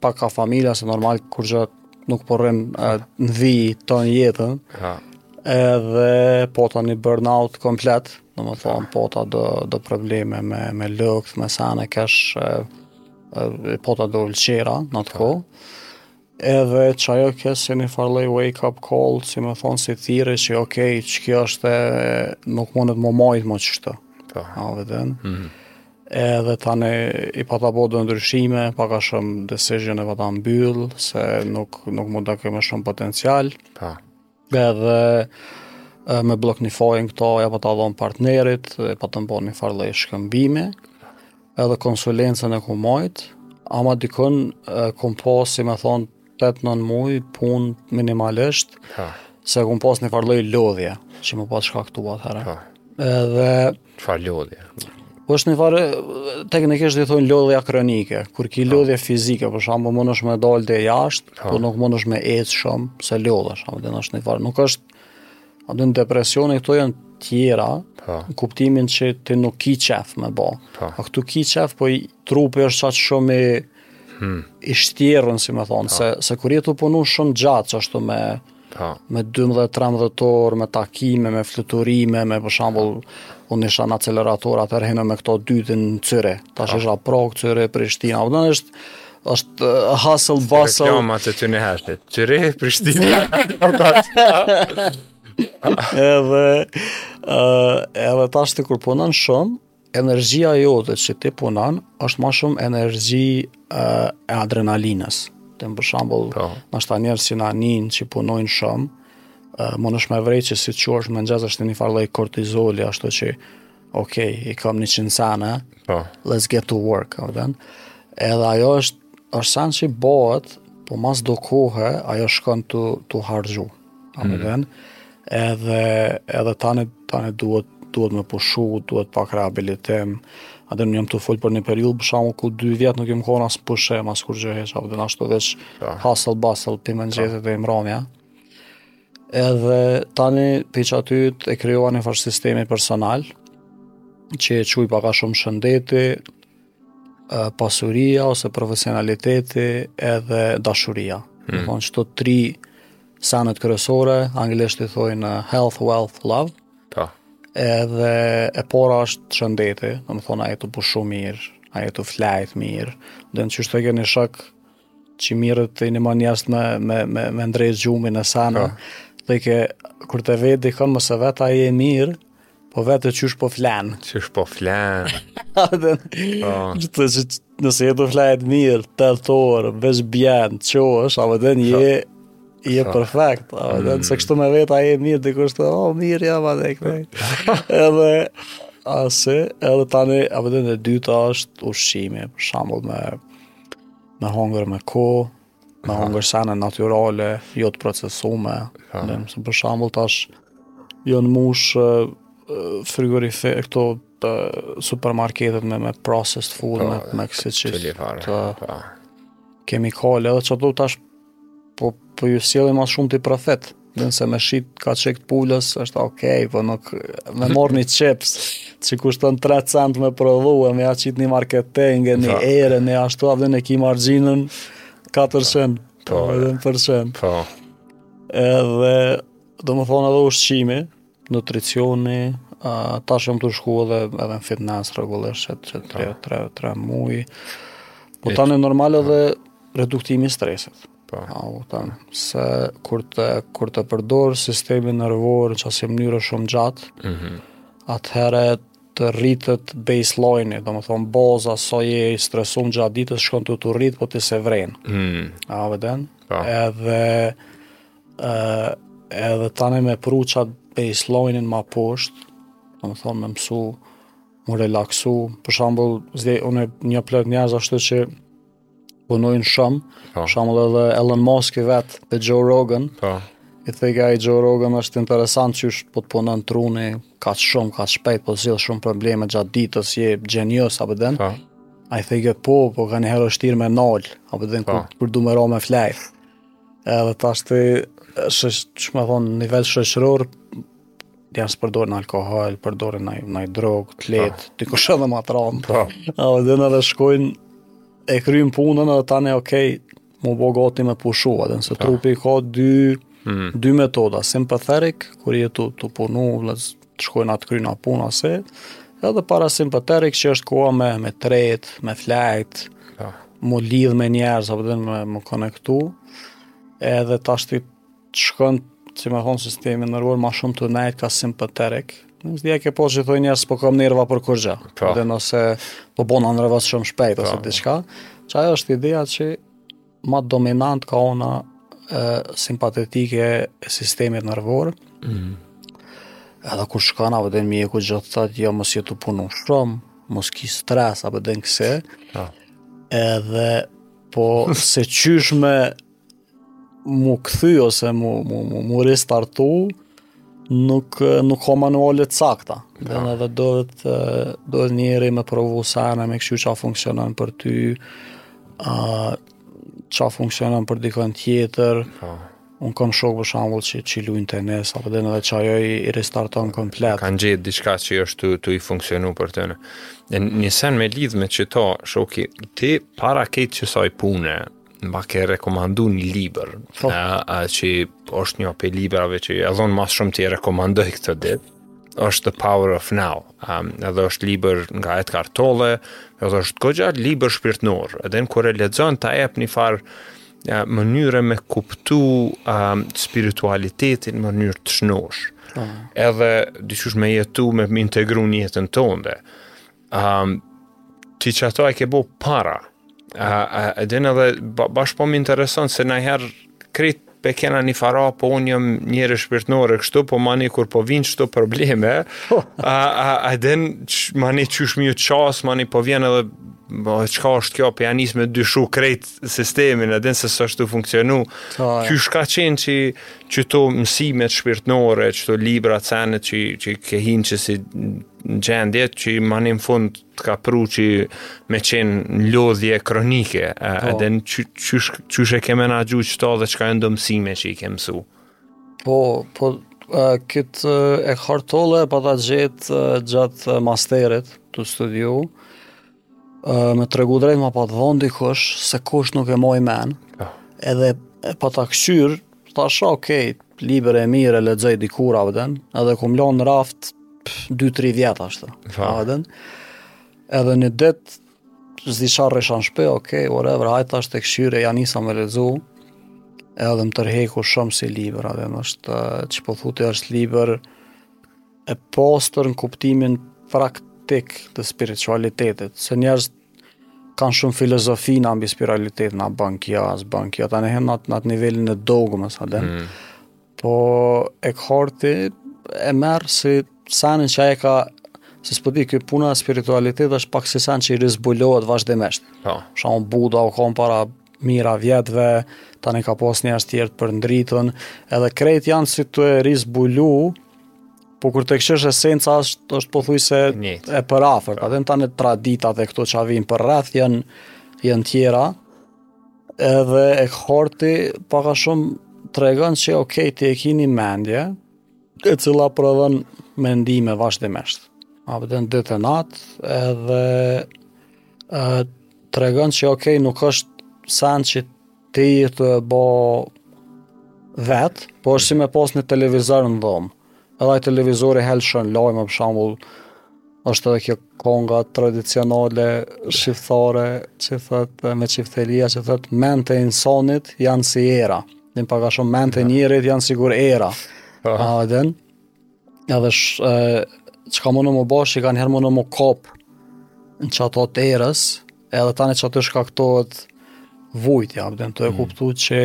pak ka familja, se normal kurgjo nuk po rrin n'vijë tanë jetën. Ha. Edhe pata një burnout komplet, domethonë pata do, do probleme me, me lukth, me sene, kesh e, e, pata do ulçera n'atë kohë. Edhe qajo ke si një farë lloj wake up call, si me thonë si thirrje që ok, qikjo është nuk mundet me u majt ma qishtu. Po. A din. Mm -hmm. Edhe tani i pata bo do ndryshime, pak a shumë decision e pata mbyll se nuk nuk mujta, s'ka ma shumë potencial. Po. Edhe e, me Blocknify-n këto, ia pata dhonë partnerit, e patëm bo një farë lloj shkëmbime, edhe konsulencën e kom majt, ama dikun kom pas, si me thonë, 8-9 muj punu minimalisht, ha. se kom pas një farë lloj lodhje, që m'u pat shkaktu atëherë. Edhe Çfarë lodhje? Po është një farë, teknikisht i thonë lodhja kronike, kur ki po. lodhje fizike, për shembull mundesh me dalë te jashtë, po. po nuk mundesh me ecë shumë, se lodhesh, a po di, është një farë, nuk është, a din, depresioni këto janë tjera, po. në kuptimin që ti nuk ki qejf me bo, a këtu ki qejf, po trupi është qatë shumë i, hmm. i shterun, si me thonë, se, se kur je tu punu shumë gjatë, qishtu me, Po. Me 12-13 orë, me takime, me fluturime, me për shambull, unë isha në accelerator, atëherë hina me këto të dytin në Cyrih. Tash isha Pragë, Cyrih, Prishtina. U tonë është, është hustle, bustle. Si reklama kjo është, Cyrih, Prishtina. edhe, uh, edhe tashti kur punon shumë, Energjia jote që ti punon është ma shumë energji e adrenalinës. Të themi për shembull, po. nashta njerëz që na nijnë që punojnë shumë, munesh me vrejt që si çohesh mëngjes është një farë lloj kortizoli, ashtu që, ok, i kam njëqind sene, po. let's get to work, a din. Edhe ajo është, është sen që bohet, po mas do kohë, ajo shkon tu, tu u harxhu. Në mm. vend, edhe, edhe tani, tani duhet, duhet me pushu, duhet pak rehabilitim, a din, jam tu folë për një periudhë, për shembull ku dy vjetë nuk jam konë as n'pushim, as kurgjo hiç, a po di, ashtu veç po. hustle, bustle, pi mëngjesit po. deri mramje. Edhe tani, prej qaty, e krijova një farë sistemi personal, që e quj pak a shumë shëndeti, pasuria ose profesionaliteti edhe dashuria. Mm. Domethonë qëto tri senet kryesore, anglisht i thojnë uh, health, wealth, love. Ta. Po. Edhe e para është shëndeti, domethonë a je tu pushu mirë, a je tu flejt mirë. Edhe qysh e ka ni shok, Qi mirret i nimon njerëzt me me me me ndreq gjumin e sene. Po. The ky kur ta vet dikon mos e vet a je mirë, po vete qysh po flen. Qysh po flen. A e din. Po. Se nëse je tu flejt mirë, të thotë, veç bjen, çohesh, a e din je, je Sa. perfekt, a e din, mm. se kështu me vet a je mirë, dhe kështu, o, oh, mirë jam, a e din. edhe, ase, edhe tani, a e din, e dyta është ushqimi, për shembull me, Me hongër me kohë, me hongër sene natyrale, jo të procesume. Se për shembull tash janë mush frigorifer, këto supermarketet me, me processed food, me, me kësi qëto kemikale, edhe që ato tash Po po ju sjellin ma shumë ty profit. Nëse me shit kaçikt e pulës, është ok, po nuk me marrë një çips, që kushton 3 cent me prodhu, e me ja qit një marketing, e ni emën, e ashtu, a e din e ki marginën 400, po, a e din përqind. Po. Edhe, domethonë edhe ushqimi, Nutricioni, tash jam tu shku edhe edhe në fitnes rregullisht që që tre po. tre tre muaj. Po tani normal edhe reduktimi i stresit. Po. Au tan se kur ta kur ta përdor sistemin nervor në qasi mënyre shumë gjatë. Mhm. Mm atëherë të rritet baseline, domethonë baza, sa je i stresum gjatë ditës, shkon tu t'u rritë, po ti s'e vren. Mm. A e din? Po. Po. Edhe edhe tani me pru qat baseline ma poshtë, domethonë me mësu, me relaksu, për shembull, s'di, unë njoh plot njerëz ashtu që punojnë shumë, po. për shembull edhe Elon Muskin e veti Joe Rogan, po. Po. i thojke ai Joe Rogan është interesant qysh po të punon truni, kaq shumë, kaq shpejt, po zgjidh shumë probleme gjatë ditës, je genius, a e din, po. Po. ai thojke po, po kanjëherë është shtirë me nalë, a e din, kur, kur du me ra me flejtë, Edhe tashti domethonë nivel shoqëror, njerëz përdorin alkohol, përdorin naj, naj drogë të lehtë, po. dikush edhe ma të randë. Po. A e din edhe shkojnë, e kryjnë punën edhe tani, okej, okay, mu bo gati me pushu, a e din se po. trupi ka dy, mm. dy metoda, sympathetic, kur je tu punu, let's, të shkojnë atë kryjna punë ose edhe parasympathetic që është koha me, me tret, me flejt, ja. Po. mu lidh me njerëz, apo dhe me mu konektu, edhe të ashtë të shkën, që me thonë sistemi nervor, ma shumë tu nejt ka sympathetic, S'di e ke pa që thojnë njerëz po kam nerva për kurgja, po. dhe nëse po bona nervoz shumë shpejt, ose po. diçka, qajo është ideja që Ma dominant ka ana e, simpatetike e sistemit nervor. Mm. Edhe kur shkon a pe din mjeku gjithë t'thotë, jo mos je tu punu shumë, mos ki stres, a pe din kësi. Ah. Edhe po se qysh me mu këthy ose mu, mu, mu, mu restartu, Nuk nuk ka manuale të sakta. A din edhe duhet duhet njeri me provu sene me kqyr ça funksionon për ty. ë uh, ça funksionon për dikën tjetër. Po. Un kam shok për shembull që që luajn tenis a po din edhe qajo i, i restarton komplet. Kan gjetë diçka që është tu tu i funksionu për të. Në një sen me lidh me qito, shoki, ti para kejt qësaj pune, ma ke rekomandu një libër, po. a, a, që është një prej librave që edhe unë ma së shumti e rekomandoj këto ditë, është The Power of Now, um, edhe është libër nga Eckhart Tolle, edhe është goxha libër shpirtnor, edhe kur e lexon të jep një farë ja, mënyre me kuptu um, spiritualitetin në mënyrë të shnosh, po. edhe diqysh me jetu me integru në jetën tonde, Um, ti qato e ke bo para, a, a, a din edhe bash po më intereson se nëjherë krejt pe kena një fara, po unë jam njeri shpirtnor e kështu, po mani kur po vinë qëto probleme, po. a, a, a din mani qysh me ju qas, mani po vjen edhe bo, qka është kjo, po ja nis me dyshu krejt sistemin, a din se s'është tu funksionu, po, qysh ka qenë që qëto mësimet shpirtnore, qëto libra, senet që, që ke hi n'qësi Në gjendje që mani në fund të ka pru që me qenë në lodhje kronike, e, po. edhe në qy, qysh, qysh e ke menaxhu qëta dhe qka janë do mësime që i ke mësu. Po, po, këtë Eckhart Tolle pata gjetë gjatë masterit tu studiu, Me tregu drejt ma pat thonë dikush se kush nuk e maj men po. edhe e pata kqyr thashë ok, libër i mirë e lexoj dikur a pe din edhe e kom lon në raft 2-3 vjet ashtu po. a pe din edhe një ditë s'di ça rrisha në shpi ok, whatever, hajt tash ta kqyr e ja nisa me lexu edhe më tërheku shumë si libër a pe din është që po thu ti është libër e pastër në kuptimin praktik të spiritualitetit, se njerëz kanë shumë filozofina mbi spiritualitet, a ban kjo, s'ban kjo, tani hin n'atë, atë nivelin e dogmës, a din, mm. po Ekharti e merr si sen që ai e ka, se s'po di, kjo puna e spiritualitetit është pak si sen që rizbulohet vazhdimisht. Po. Shembull Buda u konë para mija vjetëve, tani ka pas njerëz tjerë të përndritun, edhe krejt janë si tu e rizbulu, Po kur të kshyrsh esenca është, është pothujse njëjtë. E përafërt, a din, tani traditat e këto që vijnë përrreth janë, janë tjera, edhe Ekharti pak a shumë tregon që ok, ti e ki ni mendje, e cila prodhon mendime vazhdimisht. A po e din, ditë e natë, edhe e, tregon që ok, nuk është sen që Ti tu e bo vet, po është si me pas një televizor në dhomë. Edhe ai televizori lëshon lajme për shembull. Është edhe kjo konga tradicionale shqiptare që thot me çiftelia që thot mentë e insonit janë si era. Në pak a shumë mentë e njerit janë sikur era. Po. A din? Edhe çka mun me bo osht që kanihere mun m'u kap në qato të erës, edhe tani qaty shkaktohet vujtja, a din, tu e mm. kuptu që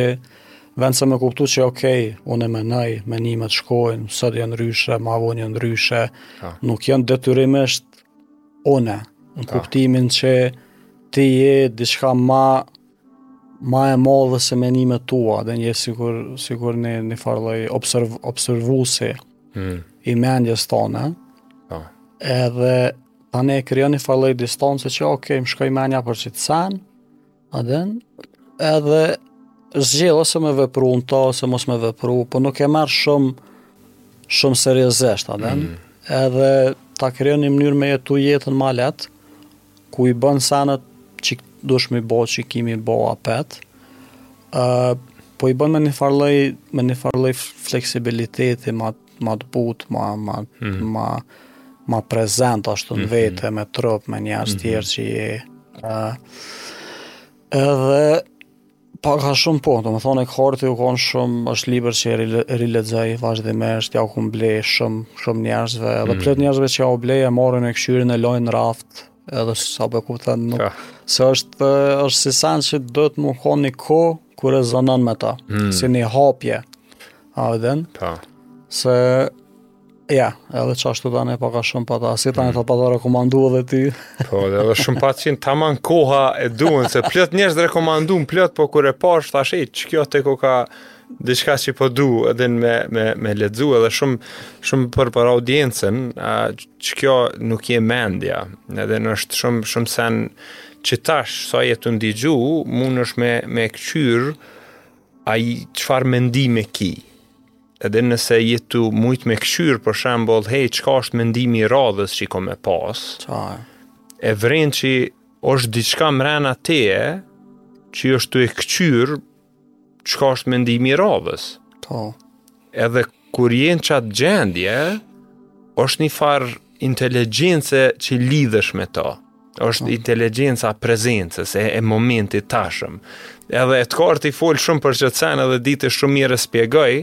vend se me kuptu që ok, unë e menoj, menimet shkojnë, sot janë ndryshe, ma vonë janë ndryshe, nuk janë detyrimisht une, në kuptimin që ti je diçka ma ma e madhe se menimet tua, a din, jet sikur, sikur një, një farloj observ, observusi mm. i mendjes tone, po. edhe tani e krijon një farloj distance që ok, më shkoj menja për qit sen, a din, edhe zgjidh ose me vepru në ta, ose mos me vepru, po nuk e merr shumë, shumë seriozisht, a din, mm. edhe ta krijon një mënyrë me jetu jetën ma lehtë, Ku i bën senet që dush me bo që ki me bo apet ë po i bën me një far lloj me një far lloj fleksibiliteti ma ma të butë ma ma mm. ma ma prezent ashtu në mm -hmm. vete me trup me njerëz mm -hmm. tjerë që i ë edhe Pak a shumë po, domethonë Ekharti u konë shumë, është libër që e rilexoj vazhdimisht, jau kom ble shumë, shumë njerëzve, edhe mm. plot njerëzve që jau blej e marrin e këshyrin e lojnë në raft, edhe s'po e kuptojnë, nuk, ja. se është, është si sen që do të m'u konë një kohë kur rezonon me ta, mm. si një hapje, a e din, se Ja, edhe që ashtu tani pa ka shumë pata, si tani ta pate rekomandu edhe ti. Po, dhe edhe shumë patë qenë taman koha e duen, se plot njerëz rekomandun plot, po kur e pashë tash, që kjo koka diçka që po du edhe me, me, me lexu edhe shumë, shumë për për audiencen, që kjo nuk je mendja, edhe është shumë, shumë sen që tash, sa je tu ndëgju, mundesh me, me kqyr, a çfarë mendime ki, Edhe nëse je tu mujt me kqyr për shembull, hey, çka është mendimi i radhës që e kam me pas? Qe? E vren që është diçka mrena teje që është tu e kqyr çka është mendimi i radhës. Po. Edhe kur je n'qat gjendje, është një farë inteligjence që lidhesh me ta. është inteligjenca e prezencës e, e momentit t'tashëm. Edhe Eckhart-i fol shumë për qët sen edhe e di shumë mirë e spjegoj,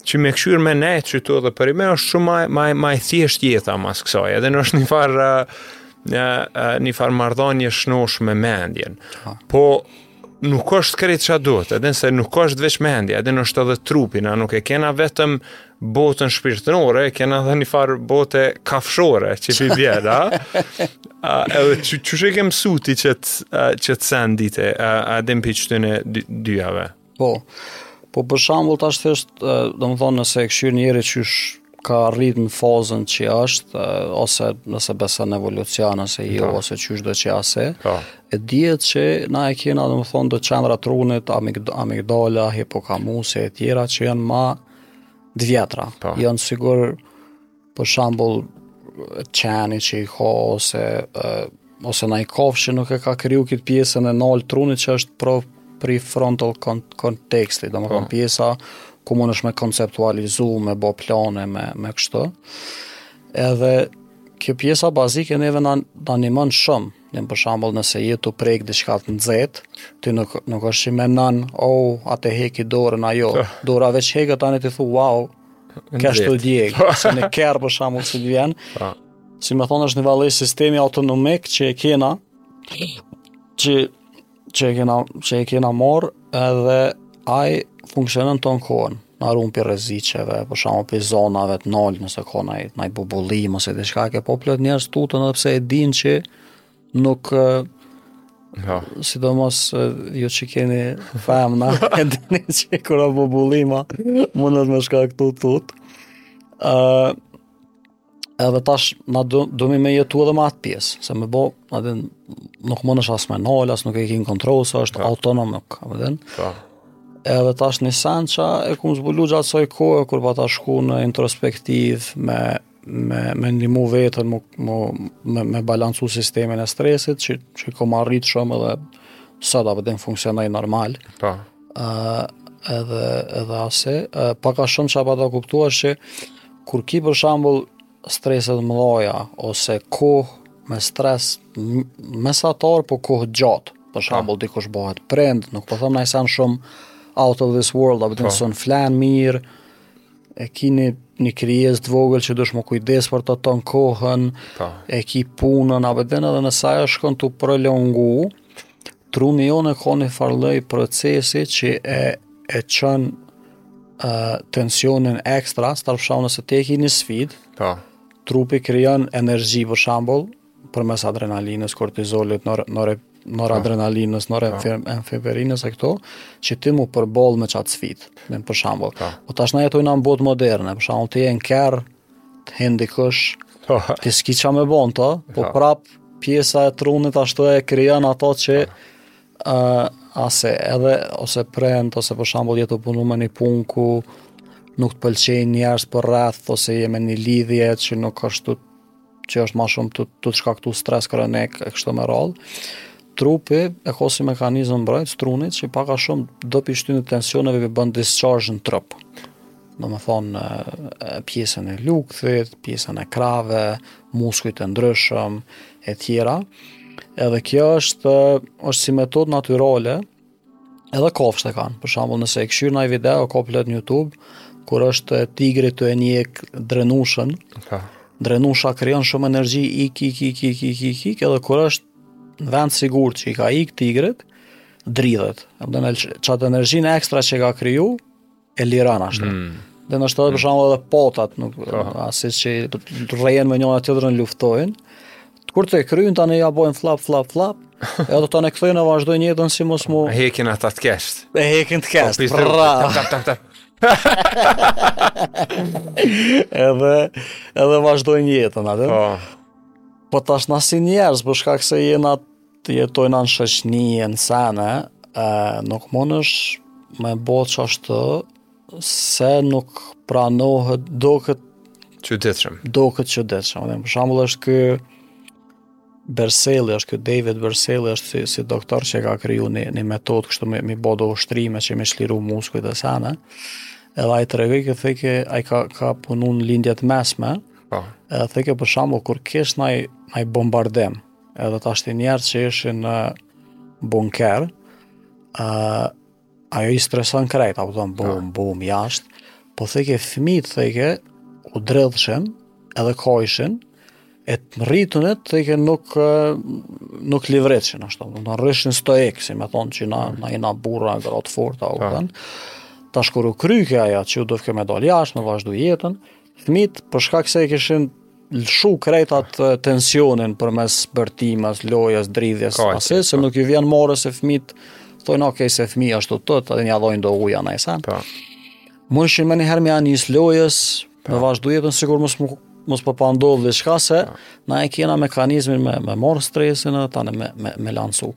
që me kqyr me nejt qitu edhe përnime është shumë ma e, ma e, ma e thjeshtë jeta mas kësaj, edhe është një farë një, një farë mardhanje e shnosh me mendjen. Po, nuk është krejt qa duhet, edhe nëse nuk është veç mendja, edhe është edhe trupin, a nuk e kena vetëm botën shpirtënore, e kena dhe një farë bote kafshore, që po i bjen, a, edhe qysh, qysh e ke msu ti qët, qët sen, e di, a, a edhe në piqë të në dy, dyjave? Po, po për shambull tash thjesht, domethënë nëse e kqyr njeri që është ka arrit në fazën që është, ose nëse beson evolucion, ose jo, po. ose qysh do qasi, po. dihet që na e kena domethënë do qendra t'trunit, amigdala, hipokampusi e tjera që janë ma t'vjetra. Po. Janë sikur, për shambull, qeni që i ka, ose ose naj kafshë që nuk e ka kriju këtë pjesën e naltë t'trunit që është pro prefrontal korteksi, domethanë po. pjesa ku mundesh me konceptualizu, me bo plane, me, me kështu. Edhe kjo pjesa bazike neve në, në ndihmon shumë, Në për shambull nëse je tu prek diçka t'nxehtë, ty nuk, nuk është që menon, oh, ta heki dorën ajo, po. dora veç heket, tani ti thu, wow, kish t'djeg, sikur për shambull si të vjenë, po. Si me thonë është një valë sistemi autonomik që e kena, që, që e kena, që e kena marrë edhe ai funksionon ton kohën na ruan prej rreziqeve, për shembull prej zonave të nalta nëse ka naj naj bubullim ose diçka që po plot njerëz tuten edhe pse e dinë që nuk Ja. Sidomos ju që keni fëmi, e dini që kur ka bubullima, mundet me shkaktu tut. Uh, edhe tash na do domë me jetu edhe me atë pjesë, se me bo, edhe nuk mundësh as me nal, as nuk e ki n'kontroll, se është autonom nuk, a po din. Po. Edhe tash ni sen qa e kom zbulu gjatë ksaj kohe kur pata shku në introspektiv me me me ndihmu veten me me me, me balancu sistemin e stresit që që kom arrit shumë edhe s'di a po din funksionoj normal. Po. Uh, edhe edhe asi uh, pak a shumë pata kuptu se kur ki për shembull strese të mëdha ose kohë me stres mesatar po kohë t'gjatë. Për shembull po. dikush bohet prind, nuk po them naj sen shumë out of this world, a po din po. s'un flen mirë. E ki një krijesë të vogël që dush m'u kujdes për të ton kohën, pa. Po. e ki punën, a po din edhe nëse shkon tu u prolongu, Truni jonë ka një farë lloj procesi që e, e çon uh, tensionin ekstra, se për shembull nëse ti ki një sfidë, po. trupi krijon energji për shambull, përmes adrenalinës, kortizolit, nor, nor, nor po. adrenalinës, nore po. pinefrinës e këto, që ti m'u përball me qatë sfidë, me për shambull. Po, po tash na jetojnë në botë moderne, për shambull ti je në kerr, të hin dikush, po. ti s'ki qa me bo n'to, po, po prap pjesa e trunit ashtu e krijon ato që uh, asi edhe ose prind ose për shembull je tu punu me një punë ku nuk të pëlqejnë njerëzit përreth ose je me një lidhje që nuk është që është ma shumë tu, tu t'shkaktu stres kronik e kështu me radhë, trupi e ka si mekanizëm mbrojtës trunit që pak a shumë do pjesë t'tensioneve i bën discharge në trup. Domethonë pjesën e lukthit, pjesën e krahve, muskujt e ndryshëm, e tjera. Edhe kjo është, është si metodë natyrale, Edhe kafsht e kanë, për shembull nëse e kqyr naj video ka plot në YouTube, kur është tigri tu e njek drenushën, okay. drenusha krijon shumë energji, ik, ik, ik, ik, ik, ik, ik, edhe kur është në vend t'sigurt që i ka ik tigrit, dridhet. Edhe qatë energjinë ekstra që ka kriju, e liron ashtu. Mm. Dhe gjithashtu për shembull edhe patat, nuk, uh -huh. asi që rrehen me njona-tjetrën luftojnë, kur t'e kryjnë tani ja bojnë flap, flap, flap, edhe tani kthehen e vazhdojnë jetën si mos mu... Hekin atë t'keqen. E hekin t'keqen, po, prra. Tap, tap, tap, edhe, edhe vazhdojnë jetën, atë. Po. Po tash na si njerëz, për shkak se jena Të jetojnë në shoqni e në sene, e, nuk munesh me bo qashtu se nuk pranohet, doket çuditshëm. Doket çuditshëm. Për shembull është ky Berceli, është ky David Berceli, është si, si doktor që ka kriju një, një metodë kështu me, me bo do ushtrime që me shliru muskujt e sene. Edhe ai tregojke, theke, ai ka, ka punu në Lindje të Mesme, po. edhe theke për shembull, kur kish naj, naj bombardim, Edhe tashti njerëz që ishin në bunker, uh, ajo i streson krejt, a po din, bum, bum, jashtë, po theke fëmit, theke, u dridhshin, edhe kajshin, e të rritnit theke nuk, nuk livritshin, ashtu, në në rrishin stoik, si me thonë që na, na jena burra, gra të forta, a po din, tash kur u kryke ajo që u dufke me dalë jashtë, me vazhdu jetën, Fëmit, për shkak se e kishin lëshu krejt atë tensionin përmes bërtimës, lojës, dridhjes, Ka, asi, se po. nuk ju vjen marre se fëmit, thonë, ok, se fëmi ashtu të të, dhe një adhojnë do uja në esen. Po. Mujshin menjëherë me ja nis lojës, po. me vazhdu jetën, sikur mos me mos me pa ndodh diçka se, na e kena mekanizmin me, me marr stresin, tani me, me, me lancu.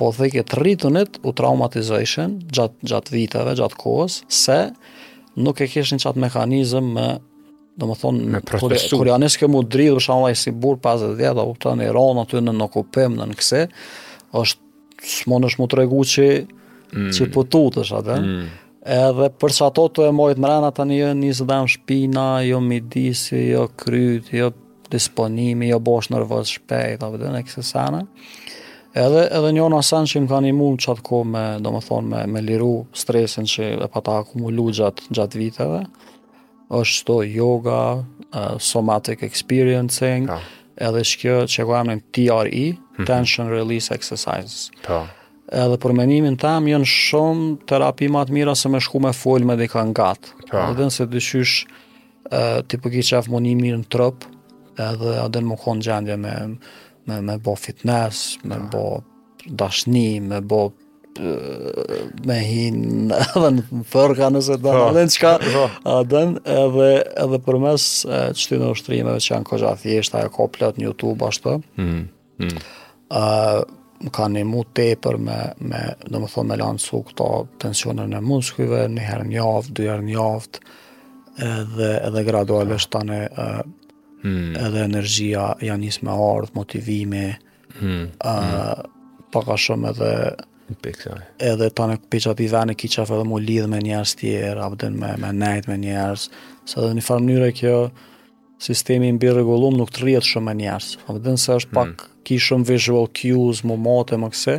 Po theke të rritunit u traumatizojshin gjatë gjatë viteve, gjatë kohës, se nuk e kishin qat mekanizëm me domethonë, me kur, kur ja niske mu dridhë, për shembull si burrë 50 vjetë, tani ron aty në nuk u pëmë në në kësi, është, s'munesh me tregu që, mm. që po tutesh atë, mm. edhe për qato tu e majtë mrena, tani ja nis dhem shpina, jo midisi, jo kryt, jo disponimi jo bosh nervoz shpejt a po din kësi sene edhe edhe njona sen që më ka nimu qatë kohë me domethonë me, me liru stresin që e pata akumulu gjatë gjatë viteve është shto yoga uh, somatic experiencing po. edhe kjo që e ka emrin TRE mm -hmm. tension release exercises po. edhe për menimin tem janë shumë terapi ma të mira se me shku me fol me dikan gjatë edhe nëse dyshysh ti po ki qef mu ni mirë në trup, edhe edhe mu konë gjendje me, me, me bo fitness, me bo dashni, me bo me hin edhe në fërka nëse të vjen qka a din edhe, edhe përmes qëtyne ushtrimeve që janë kogja thjeshta e ka plot në Youtube ashtu mm. Mm. Uh, më ka nimu tepër me, me domethonë me lancu këto tensionet e muskujve, një herë në javë, dy herë në javë, edhe, edhe gradualisht tani, uh, hmm. edhe energjia ja nis me ardhë, motivimi, hmm. Uh, pak a shumë edhe, Piksaj. edhe tani pi qatij veni ki qef edhe mu lidhë me njerëz tjerë, a p'din me, me nejt me njerëz, se edhe njëfarë mënyre kjo, Sistemi i mbirregullum nuk të rrihet shumë me njerëz. A e din se është hmm. pak hmm. ki shumë visual cues, mu mate, më këse,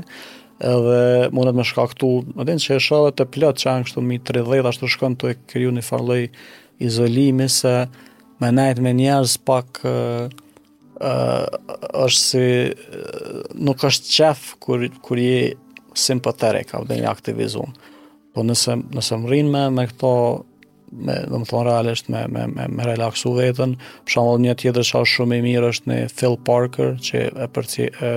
edhe mundet me shkaktu, e din që e shoh te plot që janë kështu mi 30, ashtu shkon tu e kriju një farloj izolimi, se me nejt me njerëz pak uh, uh, është si uh, nuk është qef kur, kur je simpatetik, a e din i aktivizum. Po nëse, nëse më rrin me, me këto domethonë realisht me me me, me relaksu veten. Për shembull një tjetër që është shumë i mirë është një Phil Parker që e përci e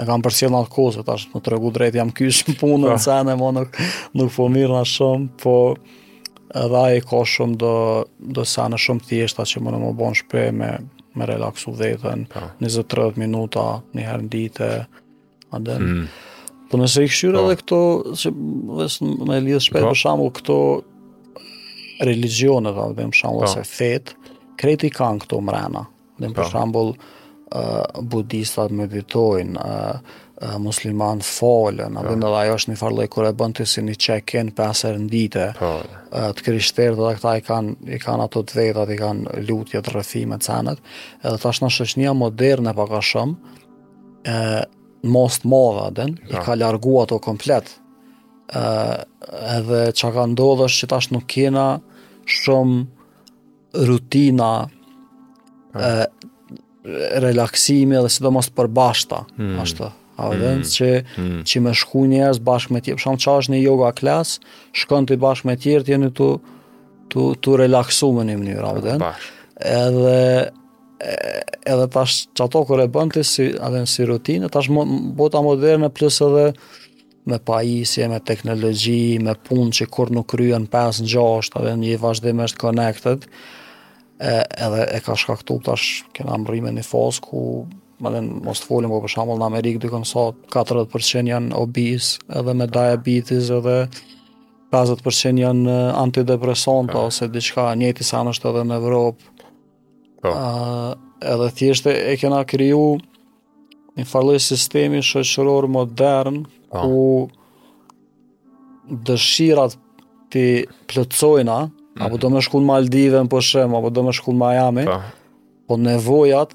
e kam përcjell n'atë kohë tash me tregu drejt jam kyç në punë në pra. sene mo nuk nuk po mirrna shumë po edhe ai ka shumë do do sene shumë thjeshta që munen mu bo n'shpi me me relaksu veten 20-30 pra. minuta një herë në ditë Andaj, mm. Po nëse i kqyr po. dhe këto, që veç me lidhë shpejt, po. për shambull këto religionet, dhe për shambull po. se fetë, krejt i kanë këto mrena. Dhe për po. shambull, uh, budistat meditojnë, uh, uh, muslimant falen, edhe ajo është një farloj kur e bën ti si një check-in pesë herë në ditë, po. uh, të krishterët edhe këta i kanë, i kanë ato të vetat, i kanë lutjet, rrëfimet, senet, edhe tash na shoqnia moderne pak a shumë, e masë të madhe a e din i ka largu ato komplet e, edhe çka ka ndodhë është që tash nuk kena shumë rutina e, relaksimi dhe sidomos të përbashkta mm. ashtu a e din mm. që, mm. që me shku njerëz bashkë me tjerë. Për shembull qa është një yoga klas, shkon ti bashkë me tjerë, të jeni tu, tu, tu relaksu me një mënyrë. A e din edhe edhe tash që ato kërë e bënë të si, adhe si rutinë, tash mo, bota moderne plus edhe me pajisje, me teknologji, me punë që kurrë nuk kryhen 5-6, a e din je vazhdimisht connected, e, edhe e ka shkaktu tash kena mërri me një fazë ku a e din mos të folim, po për shambull në Amerikë dikun sa 40% janë obese edhe me diabetes edhe 50% janë antidepresanta ose diçka njëjti sen është edhe në Evropë Po. Uh, edhe thjesht e kena kriju një farloj sistemi shoqëror modern oh. ku dëshirat t'i plotësojna mm -hmm. a po do me shku në Maldive në pushim a po do me shku në Miami po, po nevojat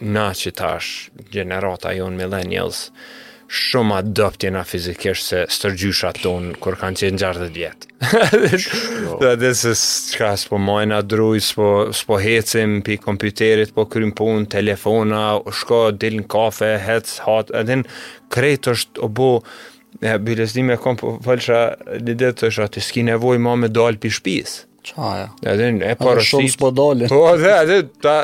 Na që tash, gjenerata jonë millennials, shumë ma t'dobt jena fizikisht se stërgjyshat tonë kur kanë qenë 60 vjet. Dhe dhe se çka s'po majna druj, s'po, s'po hecim pi kompjuterit, po krym punë, telefona, shko, dil në kafe, hec, hat, edhe në krejt është o bo, e biles s'di me kon po folsha një ditë është aty s'ki nevoj ma me dalë pi shpisë. Qaja. Edhe e para shit. Shumë s'po dalin. Po edhe edhe të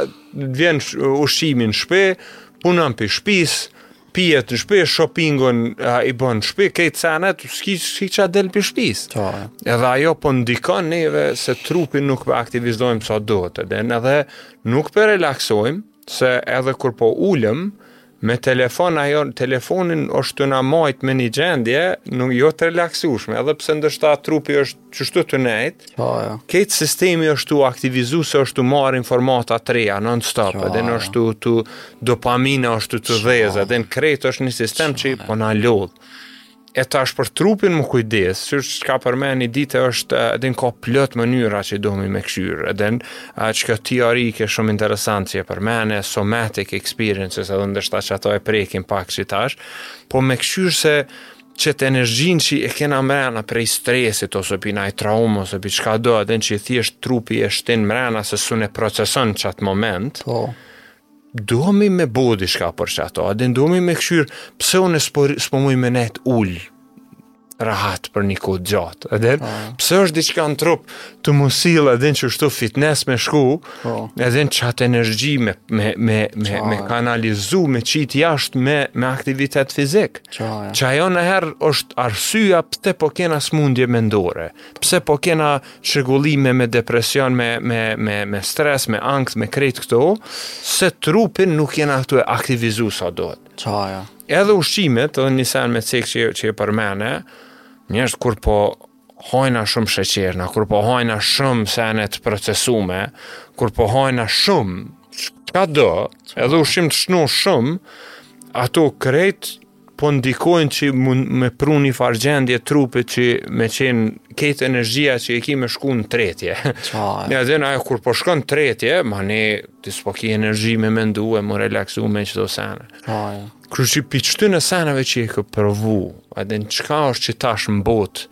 vjen ushqimi në shpi, punon pi shpisë, pijet në shpi, shoppingun e bon në shpi, krejt senet s'ki s'ki çka del pi shpisë. Qaja. Edhe ajo po ndikon neve se trupin nuk po e aktivizojna sa duhet, edhe edhe nuk po e relaksojmë. Se edhe kur po ulem, me telefon ajo telefoni është tu na majt me një gjendje nuk jo të relaksueshme, edhe pse ndoshta trupi është qështu tu nejt. Po, ja. Krejt sistemi është tu aktivizu se është tu marrë informata të reja non stop, po, edhen është tu, tu dopamina është t'u dhez, edhen krejt është një sistem që po na lodh. E tash për trupin m'u kujdes, që që ka përmen një ditë është edhen ka plot mënyra që do me e kqyr, edhen qekjo teori ke shumë interesant që e përmene, somatic experiences, edhe ndoshta qato e prekin pak qitash, po me kqyr se qat energjinë që e kena mrena prej stresit ose pi naj traume ose pi çkado edhen që thjesht trupi e shtin mrena se s'un e proceson qat moment po. Duhemi me bo diçka për qato, a din duhemi me kqyr, pse unë s'po muj me nejt ul, rahat për një kohë të gjatë, edhe po. pse është diçka në trup tu m'u sill edhen qështu fitness me shku, po. edhen qat energji me, me, me, me, me kanalizu, me qit jashtë me, me aktivitet fizik. Qajo niherë është arsyja pse po kena smundje mendore, pse po kena çrregullime me depresion, me me me me stres, me ankth, me krejt këto, se trupin nuk jena tu e aktivizu sa duhet. Qaja. Edhe ushqimet, edhe një sen me cek që, që e përmene, një është kur po hajna shumë sheqerna, kur po hajna shumë sene të procesume, kur po hajna shumë, çkado, edhe ushqim të shnoshëm, ato krejt po ndikojnë që mund me pru një farë gjendje trupit që me qenë krejt energjia që e ki me shku në tretje. Edhen ajo kur po shkon në tretje, manej ti s'po ki energji me mendu e m'u relaksu me qëto sene. Kështu që pi qëtyne seneve që i ke provu, edhen çka është qitash në botë,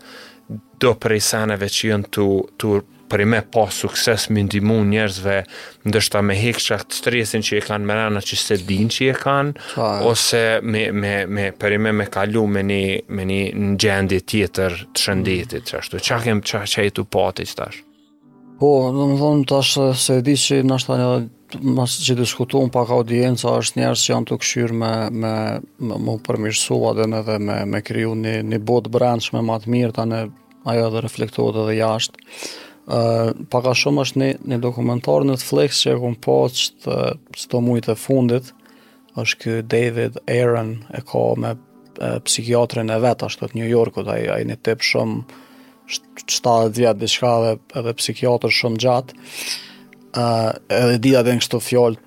do prej seneve që janë të, të për me pas sukses me i ndihmu njerëzve ndoshta me hek qat stresin që e kanë mrena që s'e dinë që e kanë po. ose me me me për me me kalu me një me një në gjendje tjetër të shëndetit mm. qashtu çka kem çka je tu pa ti qitash po domethanë tash s'e di që nashta një masë që diskutuam pak audienca është njerëz që janë tu kqyr me me m'u përmirësu a din edhe me me kriju një një botë të brendshme ma të mirë tani Ajo edhe reflektohet edhe jashtë. Uh, pak a shumë është një, një dokumentar në Netflix që e kom pa qeto mujt e fundit, është ky David Aaron e ka me psikiatrin e vet, ashtu të New Yorkut, ai ai një tip shumë 70 vjet diçka dhe edhe psikiatër shumë gjatë. ë uh, edhe dia dhe kështu fjalë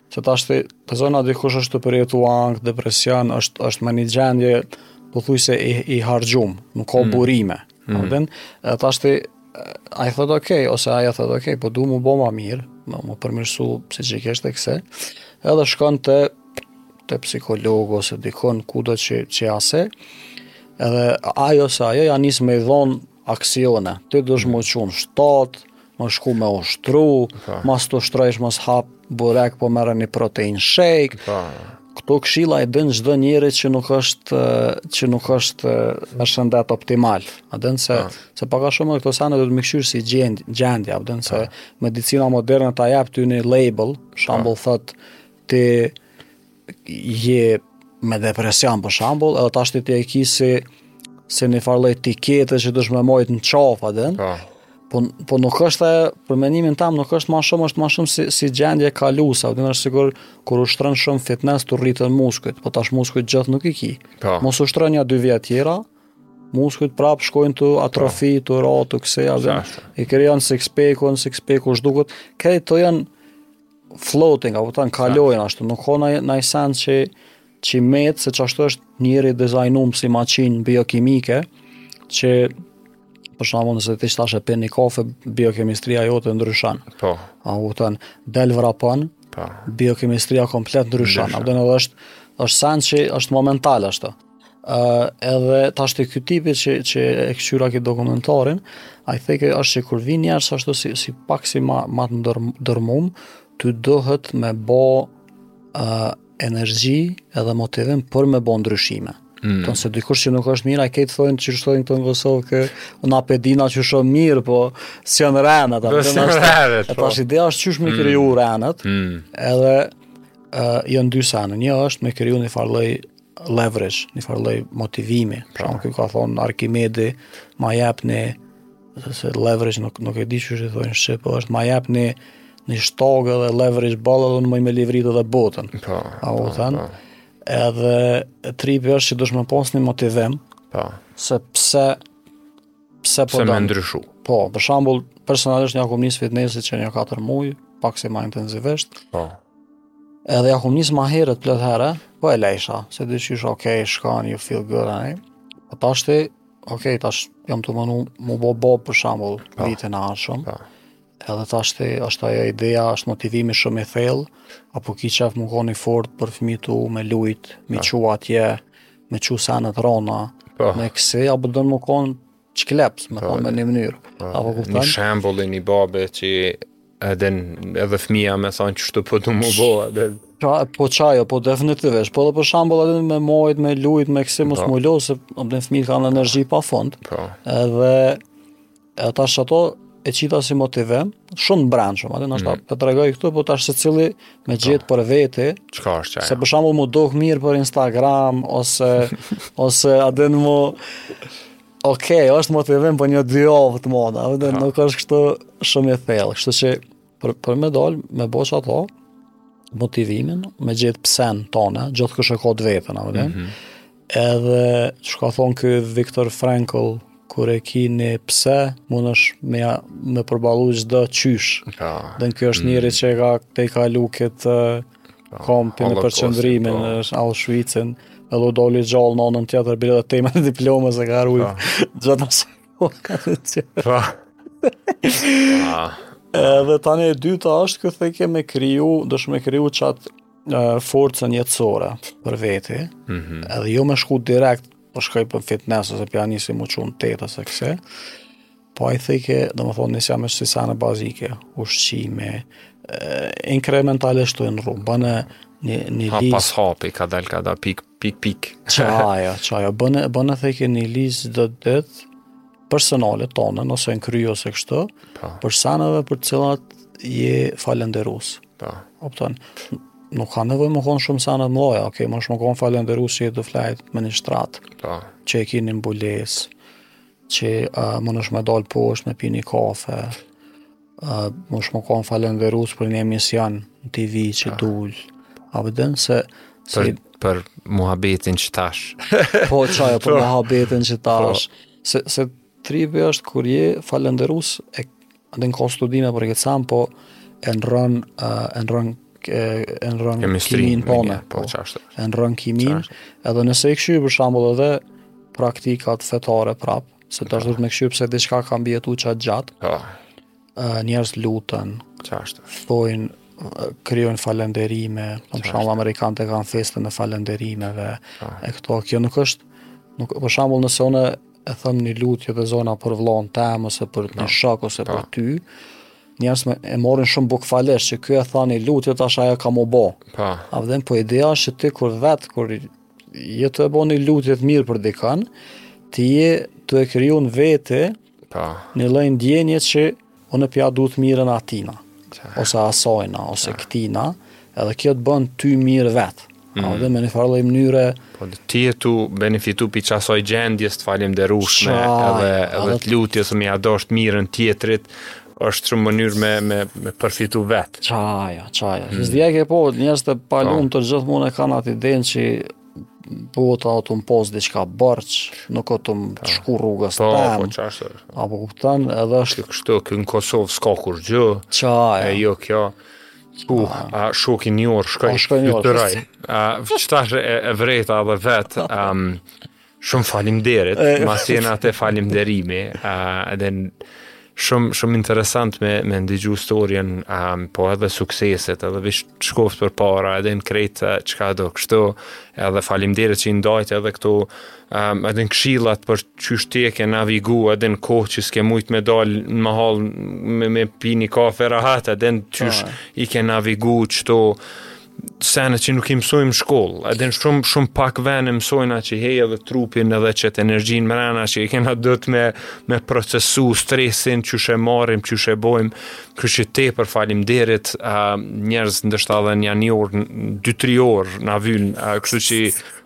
Që tashti ta zona dikush është tu përjetu ankth, depresion, është, është me një gjendje pothujse i, i hargjum, nuk ka mm. burime. Mm. A din, e tashti, ai thotë okej, ose ajo thotë okej, po du mu bo ma mirë, mu, mu përmirësu psiqikisht e ksi, edhe shkon te, te psikologu ose dikun kudo që, që asi, edhe ai ose ajo ja nis me i dhonë Aksione, ti dush mu çu në shtatë, me shku me ushtru, po. mas të ushtrojsh mos ha burek, po merr një protein shake. Po. Këto këshilla i din çdo njeri që nuk është që nuk është në shëndet optimal. A din se po. se pak a shumë këto sene duhet me i kqyrë si gjend, gjendja, a din se medicina moderne ta jap ty një label, shembull thotë ti je me depresion për shambull, edhe tashti ti e ki si, si një farë lloj etikete që dush me majt në qafë dhe, po. po, po nuk është e, për menimin tem, nuk është ma shumë, është ma shumë si, si gjendje kaluese, a din është sikur, kur ushtron shumë fitness, të rriten muskujt, po tash muskujt gjithë nuk i ki. Po. Mos ushtron nja dy vjet tjera, muskujt prapë shkojnë të atrofi, po. të ratë, të ksi, dhe, e krijon six-pack-un, six-pack-u zhduket, krejt këto janë, floating, a po din kalojnë, ashtu nuk ka nanji sen që që metet, se qashtu është njeri dizajnum si maqinë biokimike, që për shembull nëse ti qitash e pin një kafe, biokemistria jote ndryshon. Po. A po din del vrapon, po. biokemistria komplet ndryshon. A po din dhe është, është sen që është momental ashtu. Uh, edhe tash te ky tipi që, që e kqyra këtë dokumentarin, ai thojke është që kur vijnë njerëz ashtu si, si pak si ma, ma të ndër, dërmum, të duhet me bo uh, energji edhe motivim për me bo ndryshime. Mm. Tonë se dikush që nuk është mirë, a këtë thojnë qysh thojnë te na në Kosovë kë na pe dina qysh ma mirë, po s'janë renet. Po s'janë renet, po. Tash ideja është qysh me mm. kriju renet, mm. edhe uh, janë dy sene. Një është me kriju një farë lloj leverage, një farë lloj motivimi. Për shembull, ky ka thonë Arkimedi, ma jepni se leverage nuk nuk e di qysh i thonë shqip, po është ma jepni një shtagë dhe leverage boll dhe muj me livrit dhe botën. Po. A po din? Po. Edhe tripi është që dush me pas një motivim. Po. Se pse pse po du me ndryshu. Po, për shembull, personalisht ja kom nis fitnessit qe nja 4 muaj, pak si ma intensivisht. Po. Edhe ja kom nisë ma herët plot herë, po e lejsha, se di qysh, okej, okay, shkon, you feel good, anaj. Po tashti, okej, okay, tashti, jam tu menu, m'u bo babë për shembull, po. vitin e ardhshëm. Pa. Po. Edhe tashti, është ajo ideja, është motivimi shumë i thellë, apo ki qef m'u kon i fort për fmijt tu, me lujt, me, po. Po. çu atje, me çu senet e rona, pa. me kësi, apo don m'u konë çkleps, me thonë në një mënyrë. Apo kupton? Një shembull i një babe që edhe edhe fëmia me thonë qështu po du m'u bo edhe Pra, po qajo, po definitivisht, po dhe për shembull edhe me mujt, me lujt, me kësi mos po. m'u lodh, se a e din fmija kanë energji pa fund, po. edhe e tash ato e qita si motivim shumë t'brendshëm, a din është mm. të tregoj këtu, po tash secili me po. gjet për veti. Çka është qajo? Se për shembull m'u dok mirë për Instagram, ose, ose a din mu... Ok, është motivim për një dy javë të mon, dhe po. nuk është kështu shumë i thellë, kështu që për, për me dalë, me bo qato, motivimin, me gjet psen tone, gjithkush e ka t'veten, a mm -hmm. Edhe çka thonë ky Viktor Frankl, kur e ki një pse, mundesh me, me përballu çdo qysh. Ja. Dhe ky është mm. njeri që e ka tejkalu këtë kampin e përqendrimit po. në Auschwitzin, edhe u dol i gjallë në anën tjetër, bile dhe temën e diplomës e ka rrujë gjdo të mësë. Po. Edhe tani e dyta është këtë theke me kriju, duhesh me kriju qatë forcën jetësore për veti, mm -hmm. edhe jo me shku direkt, po shkoj për fitness ose po ja nisi m'u çu n'tetë ose kësi, po i thike, domethonë, nisja me qisi sene bazike, ushqime, inkrementalisht tu i nrru, bon një, një hap pas hapi, kadalë, kadalë, pik, pik, pik. qajo, qajo, bon, bone thike një listë dhe dhe personale tonë, ose në kry ose kështu, po. për seneve për cilat je falenderus. Po. Kupton, nuk ka nevojë m'u konë shumë sene t'mdhaja, okay, munësh m'u konë falenderus që je tu flejt në një shtrat, po. që e ki një mbulesë, që uh, munësh me dalë poshtë me pi një kafe, Uh, munësh m'u konë falenderus për një emision në TV që ah. dul. A e din se... Për, si... për muhabetin qetash. po, qajo, për po. muhabetin qetash. Po. Se, se tripi është kur je falenderus, e, a din, ka studime për këtë sen, po e nrron, e nrron e nrron kiminë tone, po, po e nrron kiminë, edhe nëse i kshyr për shembull edhe praktikat fetare prap, Se është me kështu pse diçka ka mbijetu aq gjatë. Po. Njerëz luten. Qashtu. Thojnë, krijojnë falenderime. Për shembull Amerikanët e kanë festën e falenderimeve. Po. E këto, kjo nuk është, nuk, për shembull nëse unë e them një lutje te Zoti për vllaun tem, ose për një po. shok, ose për ty, njerëz me, e marrin shumë bukvalisht, që kjo e tha një lutje, jo tash ajo ka mu bo. Pa. A vëdhem, po ideja është që ti kur vetë, kur Je tu e bo një lutje të mirë për dikon, ti je tu e kriju në vete pa. Po. një lloj ndjenje që unë po ia du të mirën atina, Qa. ose asojna, ose Qa. këtina, edhe kjo të bënë ty mirë vetë. Mm. A dhe me një farë lloj mënyre... Po dhe ti je tu benefitu prej qasoj gjendjes të falënderueshme, edhe, edhe, edhe të lutjes me ia dasht të mirën tjetrit, është shumë mënyrë me, me, me përfitu vetë. Qaja, qaja. Hmm. S'di e ke pa, njerzit e palumtur po. të gjithmonë e kanë atë idenë që bota o tu m'pas diçka borxh, nuk o tu më po. shku rrugës po, teme. Po, po, qashtu. A po kupton, edhe është... Kë kështu, kë në Kosovë s'ka kurrgjo. Qaja. E jo kjo. Ku, a, a shoki një orë, shkaj, shkaj një orë. A, qëtash e, e vrejta dhe vetë, um, Shumë faleminderit. Mbas një atij falënderimi, ë edhe shumë shumë interesant me me ndëgju historinë, um, po edhe sukseset, edhe veç shkoftë përpara, edhe në krejt çka do kështu. Edhe faleminderit që i ndajt edhe këtu, um, edhe në këshillat për qysh ti e ke navigu edhe në kohë që s'ke mujt me dal në mahallë me, me pi ni kafe rahat, edhe në qysh i ke navigu qeto Sene që nuk i mësojmë n'shkollë, edhe në shumë, shumë pak vene mësojmë atë qysh edhe trupin edhe qet energjinë mrena që i kena dhe me, me procesu stresin qysh e marrim, qysh e bojmë, kështu që tepër faleminderit, uh, njerëz ndoshta edhe një një orë, dy, tri orë na vyjnë, uh, kështu që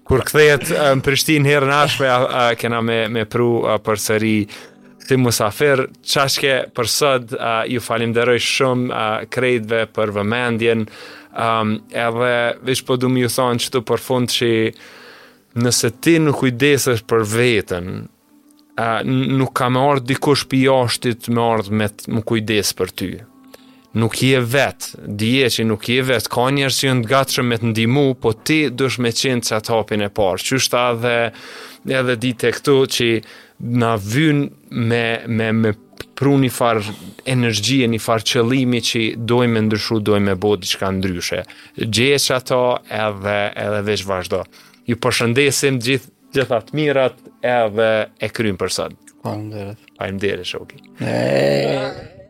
kur kthehet uh, në Prishtinë herën e ardhshme, uh, kena me, me pru uh, përsëri, si musafir, qaq ke për sot, uh, ju falimderoj shumë uh, krejtve për vëmendjen, um, edhe veç po du me ju thonë qetu për fund që nëse ti nuk kujdesesh për veten, uh, nuk ka me ardhë dikush prej jashtit me ardhë me t'u kujdes për ty. Nuk je vet, dije që nuk je vet, ka njerëz që janë të gatshëm me të ndihmu, po ti duhesh me qenë qat hapin e parë. Qysh tha edhe edhe Dita këtu që na vyn me me me pru një far energjie, një far qëllimi që dojmë me ndryshu, dojmë me bo diçka ndryshe. Gjeje qato edhe, edhe veç vazhdo. Ju përshëndesim gjithë gjitha të mirat edhe e krymë për sot. Faleminderit. Faleminderit, Shoki. Eee.